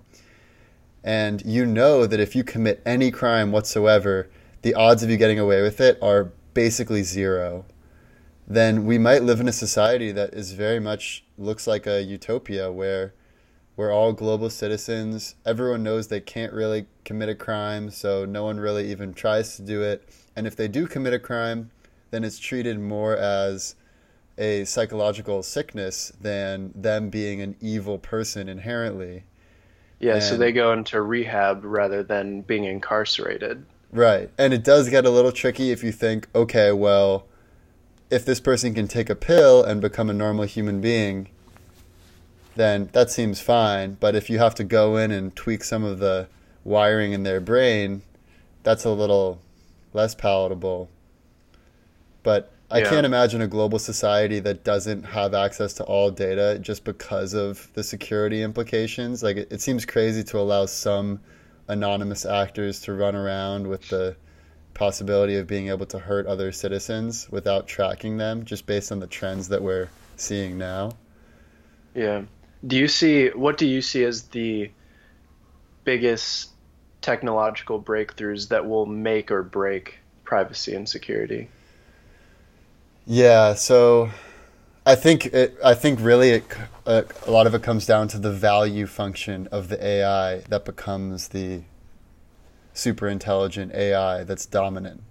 and you know that if you commit any crime whatsoever the odds of you getting away with it are basically zero then we might live in a society that is very much looks like a utopia where we're all global citizens. Everyone knows they can't really commit a crime, so no one really even tries to do it. And if they do commit a crime, then it's treated more as a psychological sickness than them being an evil person inherently. Yeah, and, so they go into rehab rather than being incarcerated. Right. And it does get a little tricky if you think, okay, well, if this person can take a pill and become a normal human being, then that seems fine. But if you have to go in and tweak some of the wiring in their brain, that's a little less palatable. But I yeah. can't imagine a global society that doesn't have access to all data just because of the security implications. Like it, it seems crazy to allow some anonymous actors to run around with the possibility of being able to hurt other citizens without tracking them just based on the trends that we're seeing now. Yeah. Do you see what do you see as the biggest technological breakthroughs that will make or break privacy and security? Yeah, so I think it, I think really it, uh, a lot of it comes down to the value function of the AI that becomes the super intelligent AI that's dominant.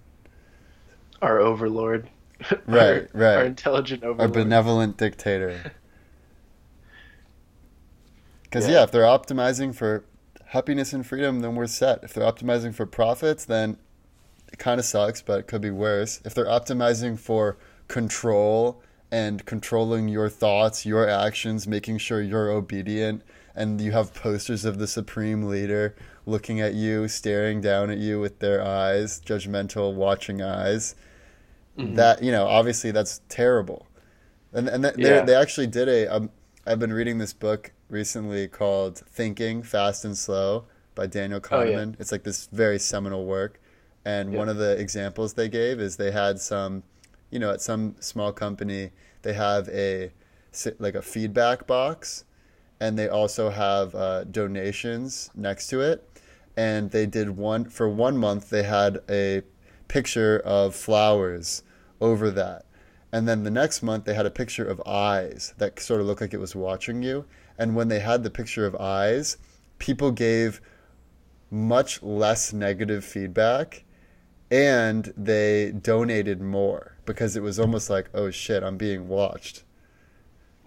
Our overlord. Right, our, right. Our intelligent overlord. Our benevolent dictator. [laughs] Because yeah. yeah, if they're optimizing for happiness and freedom, then we're set. If they're optimizing for profits, then it kind of sucks, but it could be worse. If they're optimizing for control and controlling your thoughts, your actions, making sure you're obedient, and you have posters of the supreme leader looking at you, staring down at you with their eyes, judgmental, watching eyes. Mm-hmm. That you know, obviously, that's terrible. And and th- yeah. they actually did a. Um, I've been reading this book recently called Thinking Fast and Slow by Daniel Kahneman. Oh, yeah. It's like this very seminal work. And yeah. one of the examples they gave is they had some, you know, at some small company, they have a like a feedback box and they also have uh, donations next to it. And they did one for one month, they had a picture of flowers over that. And then the next month they had a picture of eyes that sort of looked like it was watching you. And when they had the picture of eyes, people gave much less negative feedback and they donated more because it was almost like, oh shit, I'm being watched.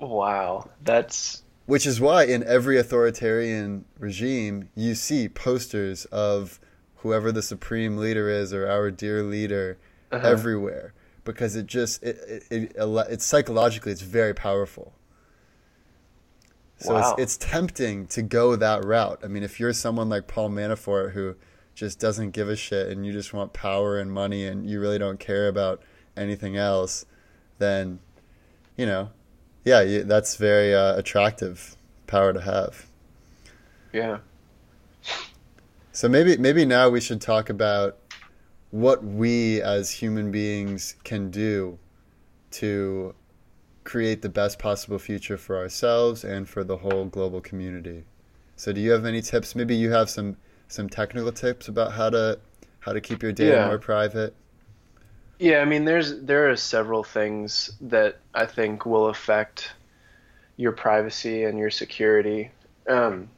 Wow, that's which is why in every authoritarian regime you see posters of whoever the supreme leader is or our dear leader uh-huh. everywhere because it just it, it, it, it's psychologically it's very powerful. So wow. it's it's tempting to go that route. I mean, if you're someone like Paul Manafort who just doesn't give a shit and you just want power and money and you really don't care about anything else, then you know, yeah, that's very uh, attractive power to have. Yeah. So maybe maybe now we should talk about what we as human beings can do to create the best possible future for ourselves and for the whole global community. So do you have any tips? Maybe you have some some technical tips about how to how to keep your data yeah. more private. Yeah, I mean there's there are several things that I think will affect your privacy and your security. Um,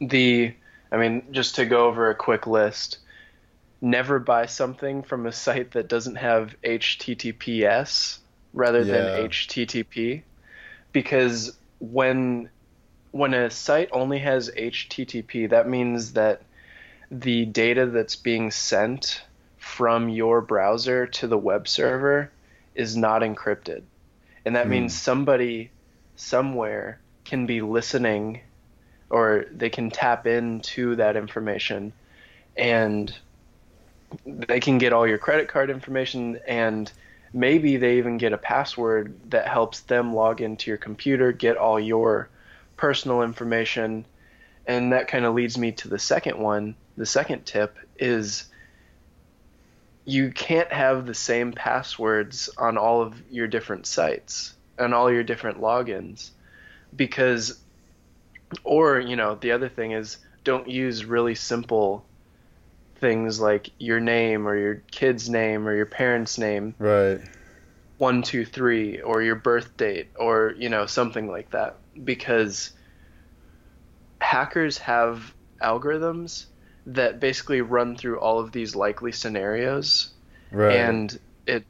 the I mean just to go over a quick list, never buy something from a site that doesn't have HTTPS rather yeah. than HTTP because when when a site only has HTTP that means that the data that's being sent from your browser to the web server is not encrypted. And that hmm. means somebody somewhere can be listening or they can tap into that information and they can get all your credit card information and maybe they even get a password that helps them log into your computer, get all your personal information. And that kind of leads me to the second one. The second tip is you can't have the same passwords on all of your different sites and all your different logins because or you know the other thing is don't use really simple things like your name or your kid's name or your parents' name. Right. One, two, three, or your birth date, or you know something like that, because hackers have algorithms that basically run through all of these likely scenarios, right. and it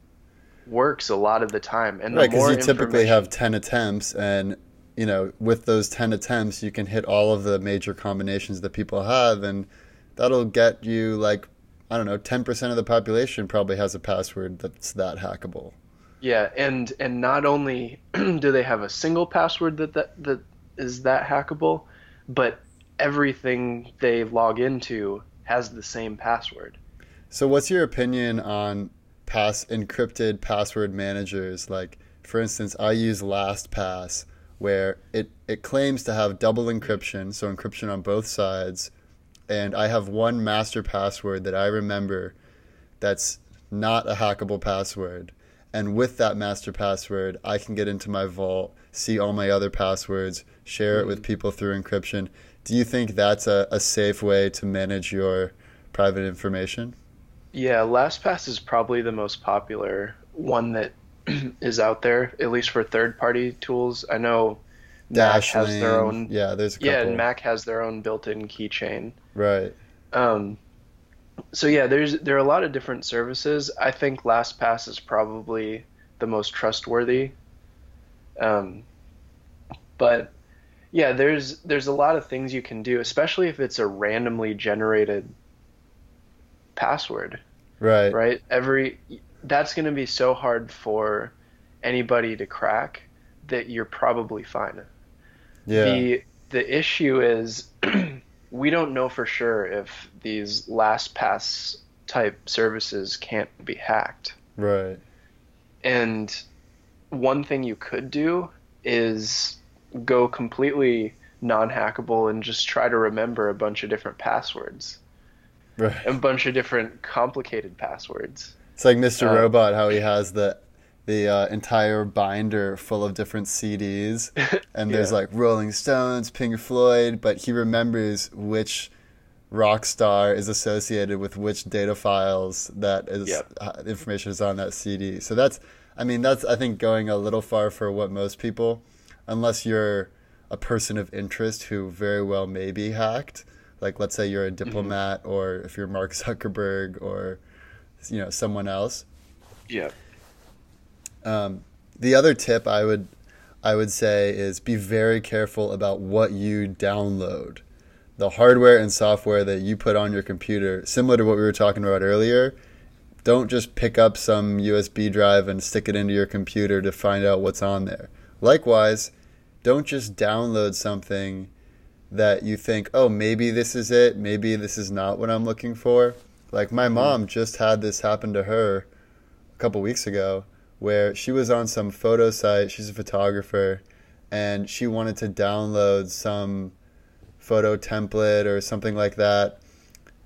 works a lot of the time. And right, because you typically have ten attempts, and you know with those ten attempts, you can hit all of the major combinations that people have, and that'll get you like I don't know, ten percent of the population probably has a password that's that hackable. Yeah, and and not only [clears throat] do they have a single password that that, that is that hackable, but everything they log into has the same password. So what's your opinion on pass encrypted password managers like for instance, I use LastPass where it, it claims to have double encryption, so encryption on both sides, and I have one master password that I remember that's not a hackable password. And with that master password, I can get into my vault, see all my other passwords, share it with mm-hmm. people through encryption. Do you think that's a, a safe way to manage your private information? Yeah, LastPass is probably the most popular one that [clears throat] is out there, at least for third party tools. I know Dash Mac has their own. Yeah, there's a couple. Yeah, and Mac has their own built-in keychain. Right. Um, so yeah, there's there are a lot of different services. I think LastPass is probably the most trustworthy. Um, but yeah, there's there's a lot of things you can do, especially if it's a randomly generated password. Right. Right. Every that's going to be so hard for anybody to crack that you're probably fine. Yeah. The the issue is [clears throat] we don't know for sure if these LastPass type services can't be hacked. Right. And one thing you could do is go completely non-hackable and just try to remember a bunch of different passwords. Right. A bunch of different complicated passwords. It's like Mr. Um, Robot, how he has the the uh, entire binder full of different CDs, [laughs] and there's yeah. like Rolling Stones, Pink Floyd, but he remembers which rock star is associated with which data files that is Yep. uh, information is on that CD. So that's, I mean, that's I think going a little far for what most people, unless you're a person of interest who very well may be hacked. Like let's say you're a diplomat, or if you're Mark Zuckerberg, or you know someone else. Yeah. Um, the other tip I would I would say is be very careful about what you download. The hardware and software that you put on your computer, similar to what we were talking about earlier, don't just pick up some USB drive and stick it into your computer to find out what's on there. Likewise, don't just download something that you think, oh, maybe this is it, maybe this is not what I'm looking for. Like my mom just had this happen to her a couple weeks ago where she was on some photo site, she's a photographer, and she wanted to download some photo template or something like that.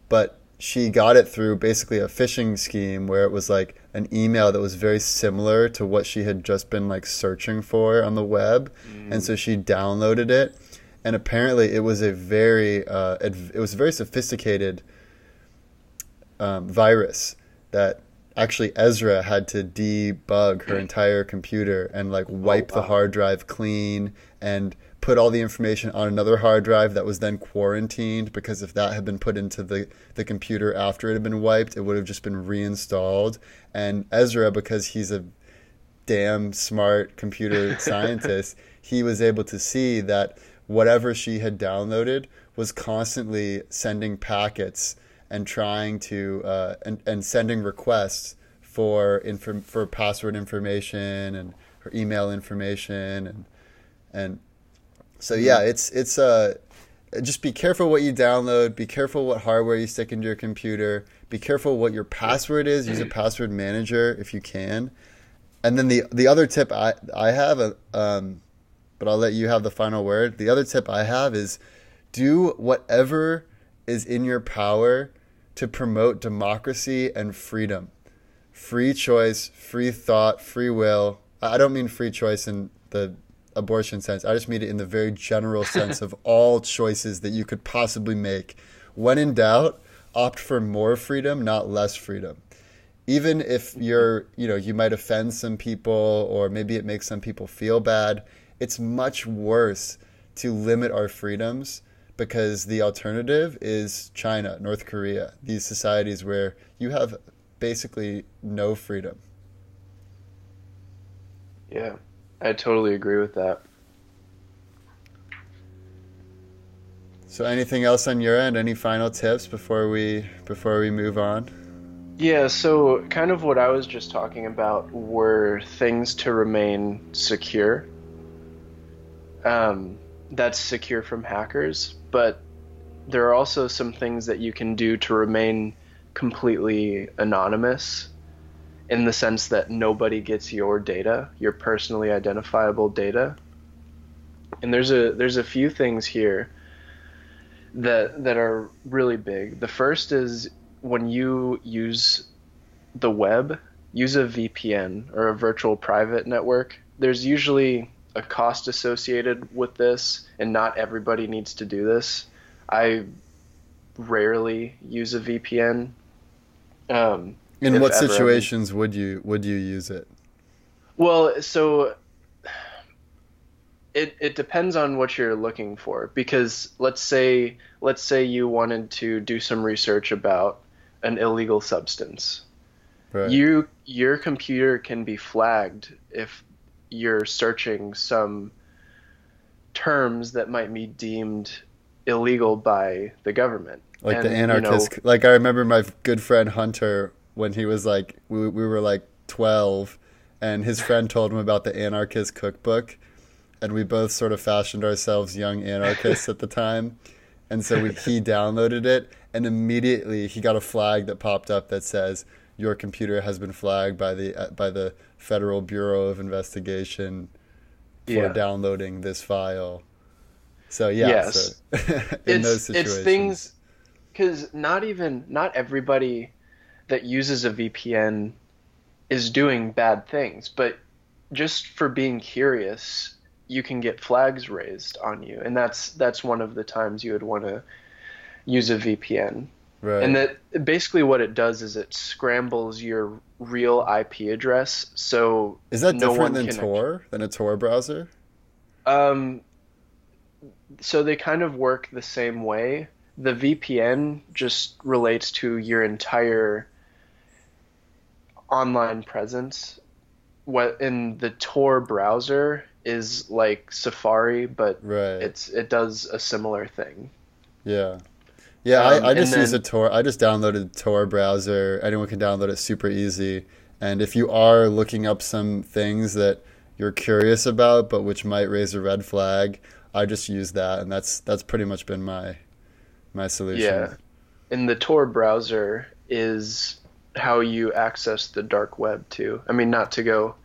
But she got it through basically a phishing scheme where it was like an email that was very similar to what she had just been like searching for on the web. And so she downloaded it. And apparently it was a very uh, it was a very sophisticated um, virus that actually Ezra had to debug her mm. entire computer and like oh, wipe the wow. hard drive clean and put all the information on another hard drive that was then quarantined because if that had been put into the, the computer after it had been wiped, it would have just been reinstalled. And Ezra, because he's a damn smart computer [laughs] scientist, he was able to see that whatever she had downloaded was constantly sending packets and trying to uh, and, and sending requests for inform- for password information and her email information and and so yeah it's it's uh just be careful what you download be careful what hardware you stick into your computer be careful what your password is use a password manager if you can. And then the the other tip I I have uh, um but I'll let you have the final word. The other tip I have is do whatever is in your power to promote democracy and freedom. Free choice, free thought, free will. I don't mean free choice in the abortion sense. I just mean it in the very general [laughs] sense of all choices that you could possibly make. When in doubt, opt for more freedom, not less freedom. Even if you're, you know, you might offend some people or maybe it makes some people feel bad, it's much worse to limit our freedoms because the alternative is China, North Korea, these societies where you have basically no freedom. Yeah. I totally agree with that. So anything else on your end? Any final tips before we before we move on? Yeah, so kind of what I was just talking about were things to remain secure. Um, that's secure from hackers, but there are also some things that you can do to remain completely anonymous in the sense that nobody gets your data, your personally identifiable data. And there's a there's a few things here that that are really big. The first is when you use the web, use a VPN or a virtual private network. There's usually a cost associated with this, and not everybody needs to do this. I rarely use a VPN. Um, In what ever, situations would you would you use it? well, so it it depends on what you're looking for because let's say let's say you wanted to do some research about an illegal substance. Right. You your computer can be flagged if you're searching some terms that might be deemed illegal by the government. like the And, you know, anarchist like i remember my good friend hunter when he was like we, we were like 12 and his friend told him about the anarchist cookbook and we both sort of fashioned ourselves young anarchists at the time and so we, he downloaded it and immediately he got a flag that popped up that says your computer has been flagged by the uh, by the federal bureau of investigation for Yeah. downloading this file so yeah Yes. so [laughs] in it's, those situations It's things because not even not everybody that uses a VPN is doing bad things, but just for being curious, you can get flags raised on you, and that's that's one of the times you would want to use a VPN. Right. And that basically what it does is it scrambles your real IP address, so is that no different than Tor? Than a Tor browser? Um, so they kind of work the same way. The VPN just relates to your entire online presence. What in the Tor browser is like Safari, but Right. it's it does a similar thing. Yeah. Yeah, Um, I, I just use a Tor. I just downloaded Tor browser. Anyone can download it super easy. And if you are looking up some things that you're curious about but which might raise a red flag, I just use that and that's that's pretty much been my my solution. Yeah. And the Tor browser is how you access the dark web too. I mean, not to go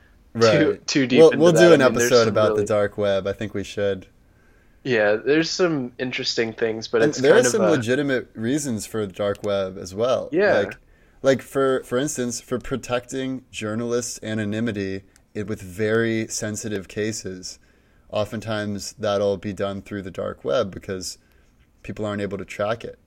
too Right. too deep. We'll, we'll that. do I an mean, episode about really- the dark web. I think we should. Yeah, there's some interesting things, but And it's there are kind of some a, legitimate reasons for the dark web as well. Yeah. Like, like for for instance, for protecting journalists' anonymity it, with very sensitive cases, oftentimes that'll be done through the dark web because people aren't able to track it.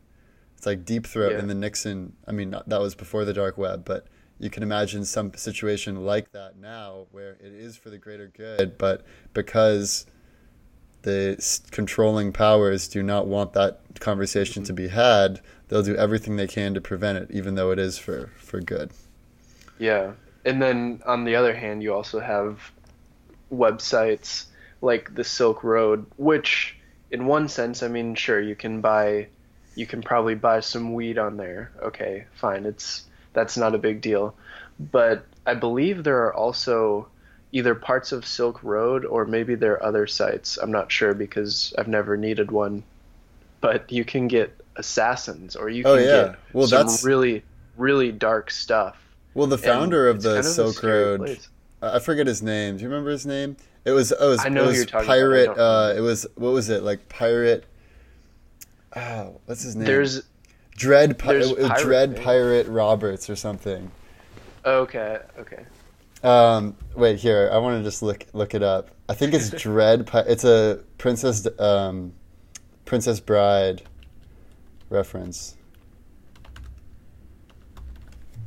It's like Deep Throat Yeah. in the Nixon. I mean, that was before the dark web, but you can imagine some situation like that now where it is for the greater good, but because the controlling powers do not want that conversation to be had, they'll do everything they can to prevent it, even though it is for, for good. Yeah. And then on the other hand, you also have websites like the Silk Road, which in one sense, I mean, sure, you can buy you can probably buy some weed on there. Okay, fine. It's that's not a big deal. But I believe there are also either parts of Silk Road or maybe there are other sites. I'm not sure because I've never needed one. But you can get assassins or you can Oh, yeah. get Well, some that's- really really dark stuff. Well, the And founder of the kind a Silk Road, place. I forget his name. Do you remember his name? It was oh, it was, I know it was you're talking about. Pirate. Uh, it was what was it like pirate? Oh, what's his name? There's Dread. Pi- there's Pirate Dread. Pirate Roberts or something. okay, okay. Um, wait here. I want to just look look it up. I think it's [laughs] Dread. Pi- it's a Princess um, Princess Bride reference.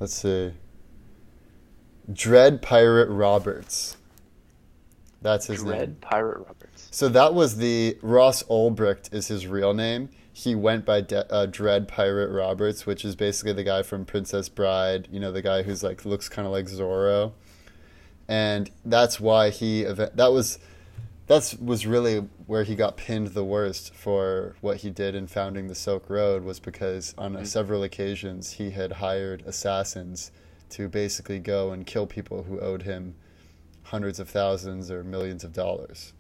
Let's see. Dread Pirate Roberts. That's his name. Dread Pirate Roberts. So that was the Ross Ulbricht is his real name. He went by De- uh, Dread Pirate Roberts, which is basically the guy from Princess Bride. You know, the guy who's like looks kind of like Zorro, and that's why he that was that's was really where he got pinned the worst for what he did in founding the Silk Road was because on uh, several occasions he had hired assassins to basically go and kill people who owed him hundreds of thousands or millions of dollars.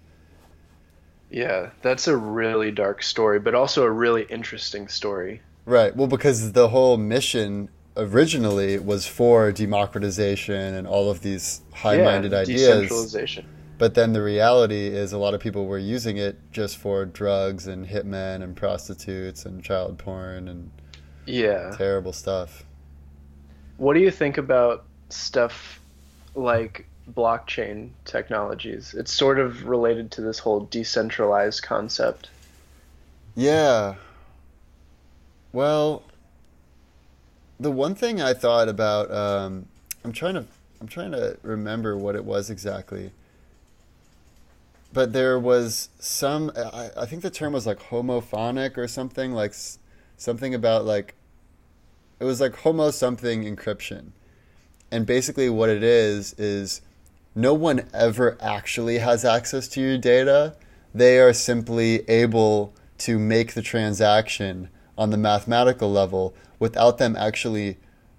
Yeah, that's a really dark story, but also a really interesting story. Right. Well, because the whole mission originally was for democratization and all of these high-minded yeah, ideas. Decentralization. But then the reality is a lot of people were using it just for drugs and hitmen and prostitutes and child porn and Yeah. terrible stuff. What do you think about stuff like blockchain technologies? It's sort of related to this whole decentralized concept. Yeah. Well, the one thing I thought about, um, I'm trying to, I'm trying to remember what it was exactly. But there was some, I, I think the term was like homophonic or something, like something about like, it was like homo something encryption. And basically what it is, is no one ever actually has access to your data. They are simply able to make the transaction on the mathematical level without them actually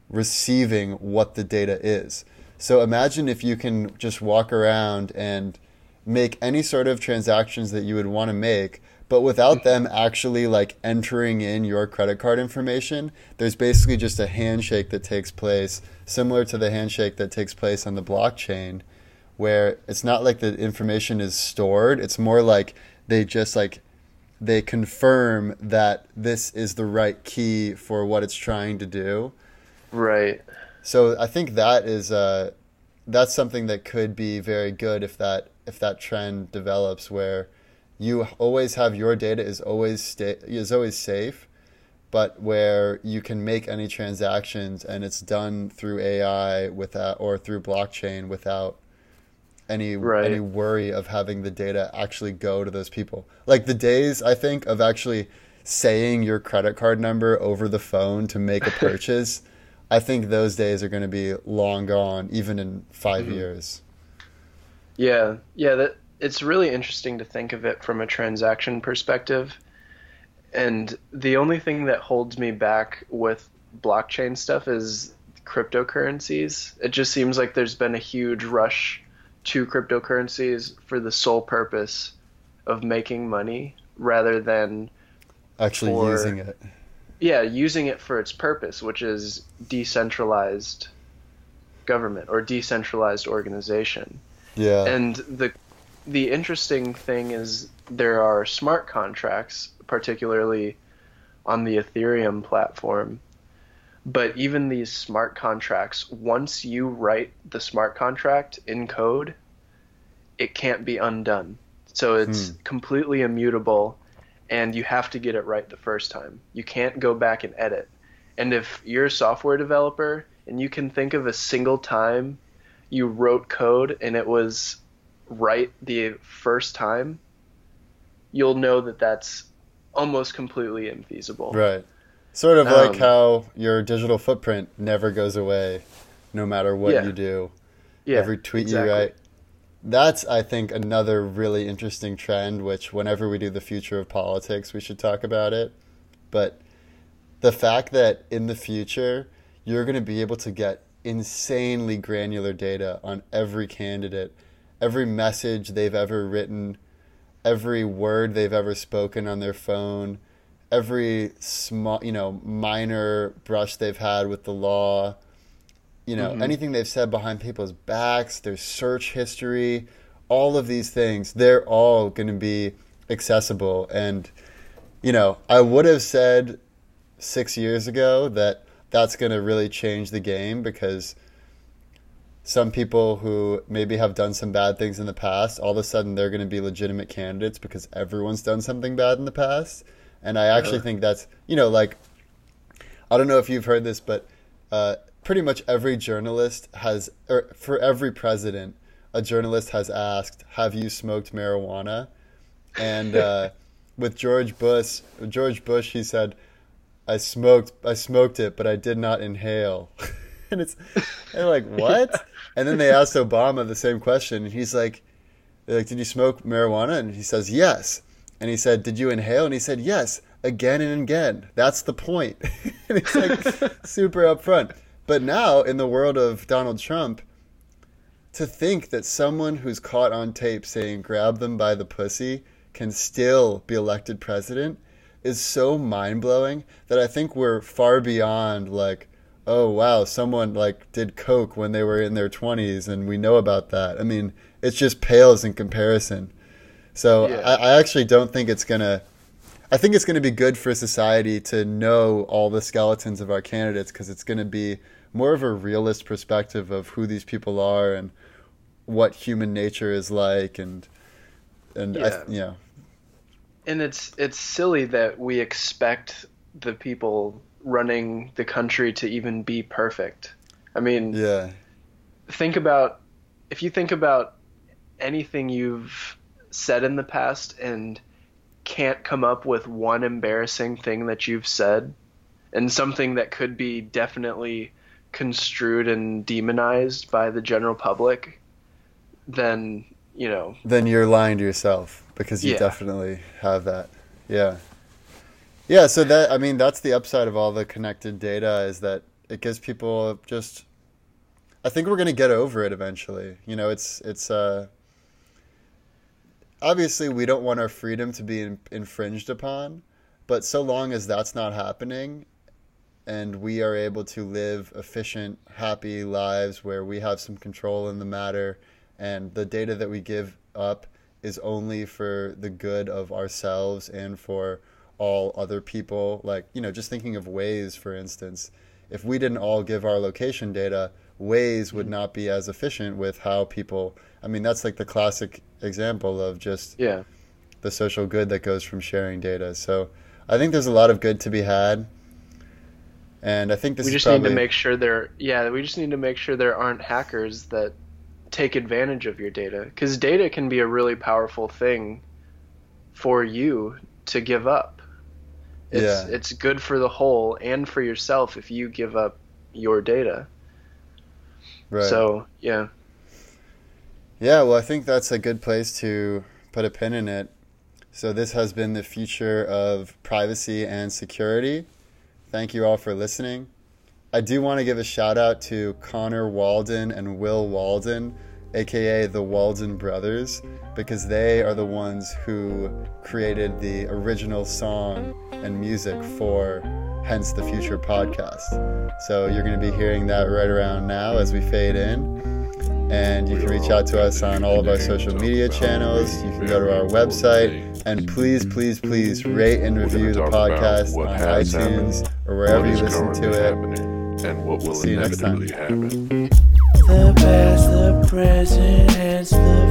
receiving what the data is. So imagine if you can just walk around and make any sort of transactions that you would want to make, but without them actually like entering in your credit card information, there's basically just a handshake that takes place similar to the handshake that takes place on the blockchain where it's not like the information is stored, it's more like they just like they confirm that this is the right key for what it's trying to do. Right. So I think that is uh, that's something that could be very good if that if that trend develops where you always have your data is always sta- is always safe, but where you can make any transactions and it's done through AI without or through blockchain without any Right. any worry of having the data actually go to those people. Like the days I think of actually saying your credit card number over the phone to make a [laughs] purchase, I think those days are going to be long gone even in 5 Mhm. years. Yeah, yeah, that it's really interesting to think of it from a transaction perspective. And the only thing that holds me back with blockchain stuff is cryptocurrencies. It just seems like there's been a huge rush to cryptocurrencies for the sole purpose of making money rather than Actually For- using it. yeah, using it for its purpose, which is decentralized government or decentralized organization. Yeah. And the the interesting thing is there are smart contracts, particularly on the Ethereum platform. But even these smart contracts, once you write the smart contract in code, it can't be undone. So it's Hmm. completely immutable and you have to get it right the first time. You can't go back and edit. And if you're a software developer and you can think of a single time you wrote code and it was right the first time, you'll know that that's almost completely infeasible. Right. Sort of like Um, how your digital footprint never goes away no matter what Yeah. you do. Yeah, Every tweet exactly. you write. That's, I think, another really interesting trend, which whenever we do the future of politics, we should talk about it. But the fact that in the future, you're going to be able to get insanely granular data on every candidate, every message they've ever written, every word they've ever spoken on their phone, every small, you know, minor brush they've had with the law, you know, Mhm. anything they've said behind people's backs, their search history, all of these things, they're all going to be accessible. And, you know, I would have said six years ago that that's going to really change the game because some people who maybe have done some bad things in the past, all of a sudden they're going to be legitimate candidates because everyone's done something bad in the past. And I actually Yeah. think that's, you know, like, I don't know if you've heard this, but uh, pretty much every journalist has, or for every president, a journalist has asked, "Have you smoked marijuana?" And uh, [laughs] with George Bush, George Bush, he said, "I smoked, I smoked it, but I did not inhale." [laughs] and it's, they're like, "What?" [laughs] And then they asked Obama the same question, and he's like, they're like, "Did you smoke marijuana?" And he says, "Yes." And he said, "Did you inhale?" And he said, "Yes." Again and again. That's the point. [laughs] and it's like [laughs] super upfront. But now, in the world of Donald Trump, to think that someone who's caught on tape saying "grab them by the pussy" can still be elected president is so mind blowing that I think we're far beyond like, oh wow, someone like did coke when they were in their twenties, and we know about that. I mean, it just pales in comparison. So Yeah. I, I actually don't think it's gonna. I think it's going to be good for society to know all the skeletons of our candidates because it's going to be more of a realist perspective of who these people are and what human nature is like and and I, Yeah. you know and it's it's silly that we expect the people running the country to even be perfect. I mean, yeah think about if you think about anything you've said in the past and can't come up with one embarrassing thing that you've said and something that could be definitely construed and demonized by the general public then you know. Then you're lying to yourself because you Yeah. definitely have that. Yeah. Yeah so that i mean that's the upside of all the connected data is that it gives people just i think we're going to get over it eventually. You know it's it's uh obviously we don't want our freedom to be in, infringed upon but so long as that's not happening and we are able to live efficient happy lives where we have some control in the matter and the data that we give up is only for the good of ourselves and for all other people. Like you know just thinking of ways, for instance if we didn't all give our location data Waze would mm. not be as efficient with how people I mean that's like the classic example of just yeah the social good that goes from sharing data so I think there's a lot of good to be had And I think this we just probably, need to make sure there. Yeah, we just need to make sure there aren't hackers that take advantage of your data because data can be a really powerful thing for you to give up. It's Yeah. it's good for the whole and for yourself if you give up your data. Right. So yeah, Yeah, well, I think that's a good place to put a pin in it. So, this has been the future of privacy and security. Thank you all for listening. I do want to give a shout out to Connor Walden and Will Walden, aka the Walden brothers, because they are the ones who created the original song and music for Hence the Future podcast. So, you're going to be hearing that right around now as we fade in. And you can reach out to us on all of our social media channels. You can go to our website. And please, please, please rate and review the podcast on iTunes or wherever you listen to it. and what will See you next time. inevitably happen. The past, the present, and the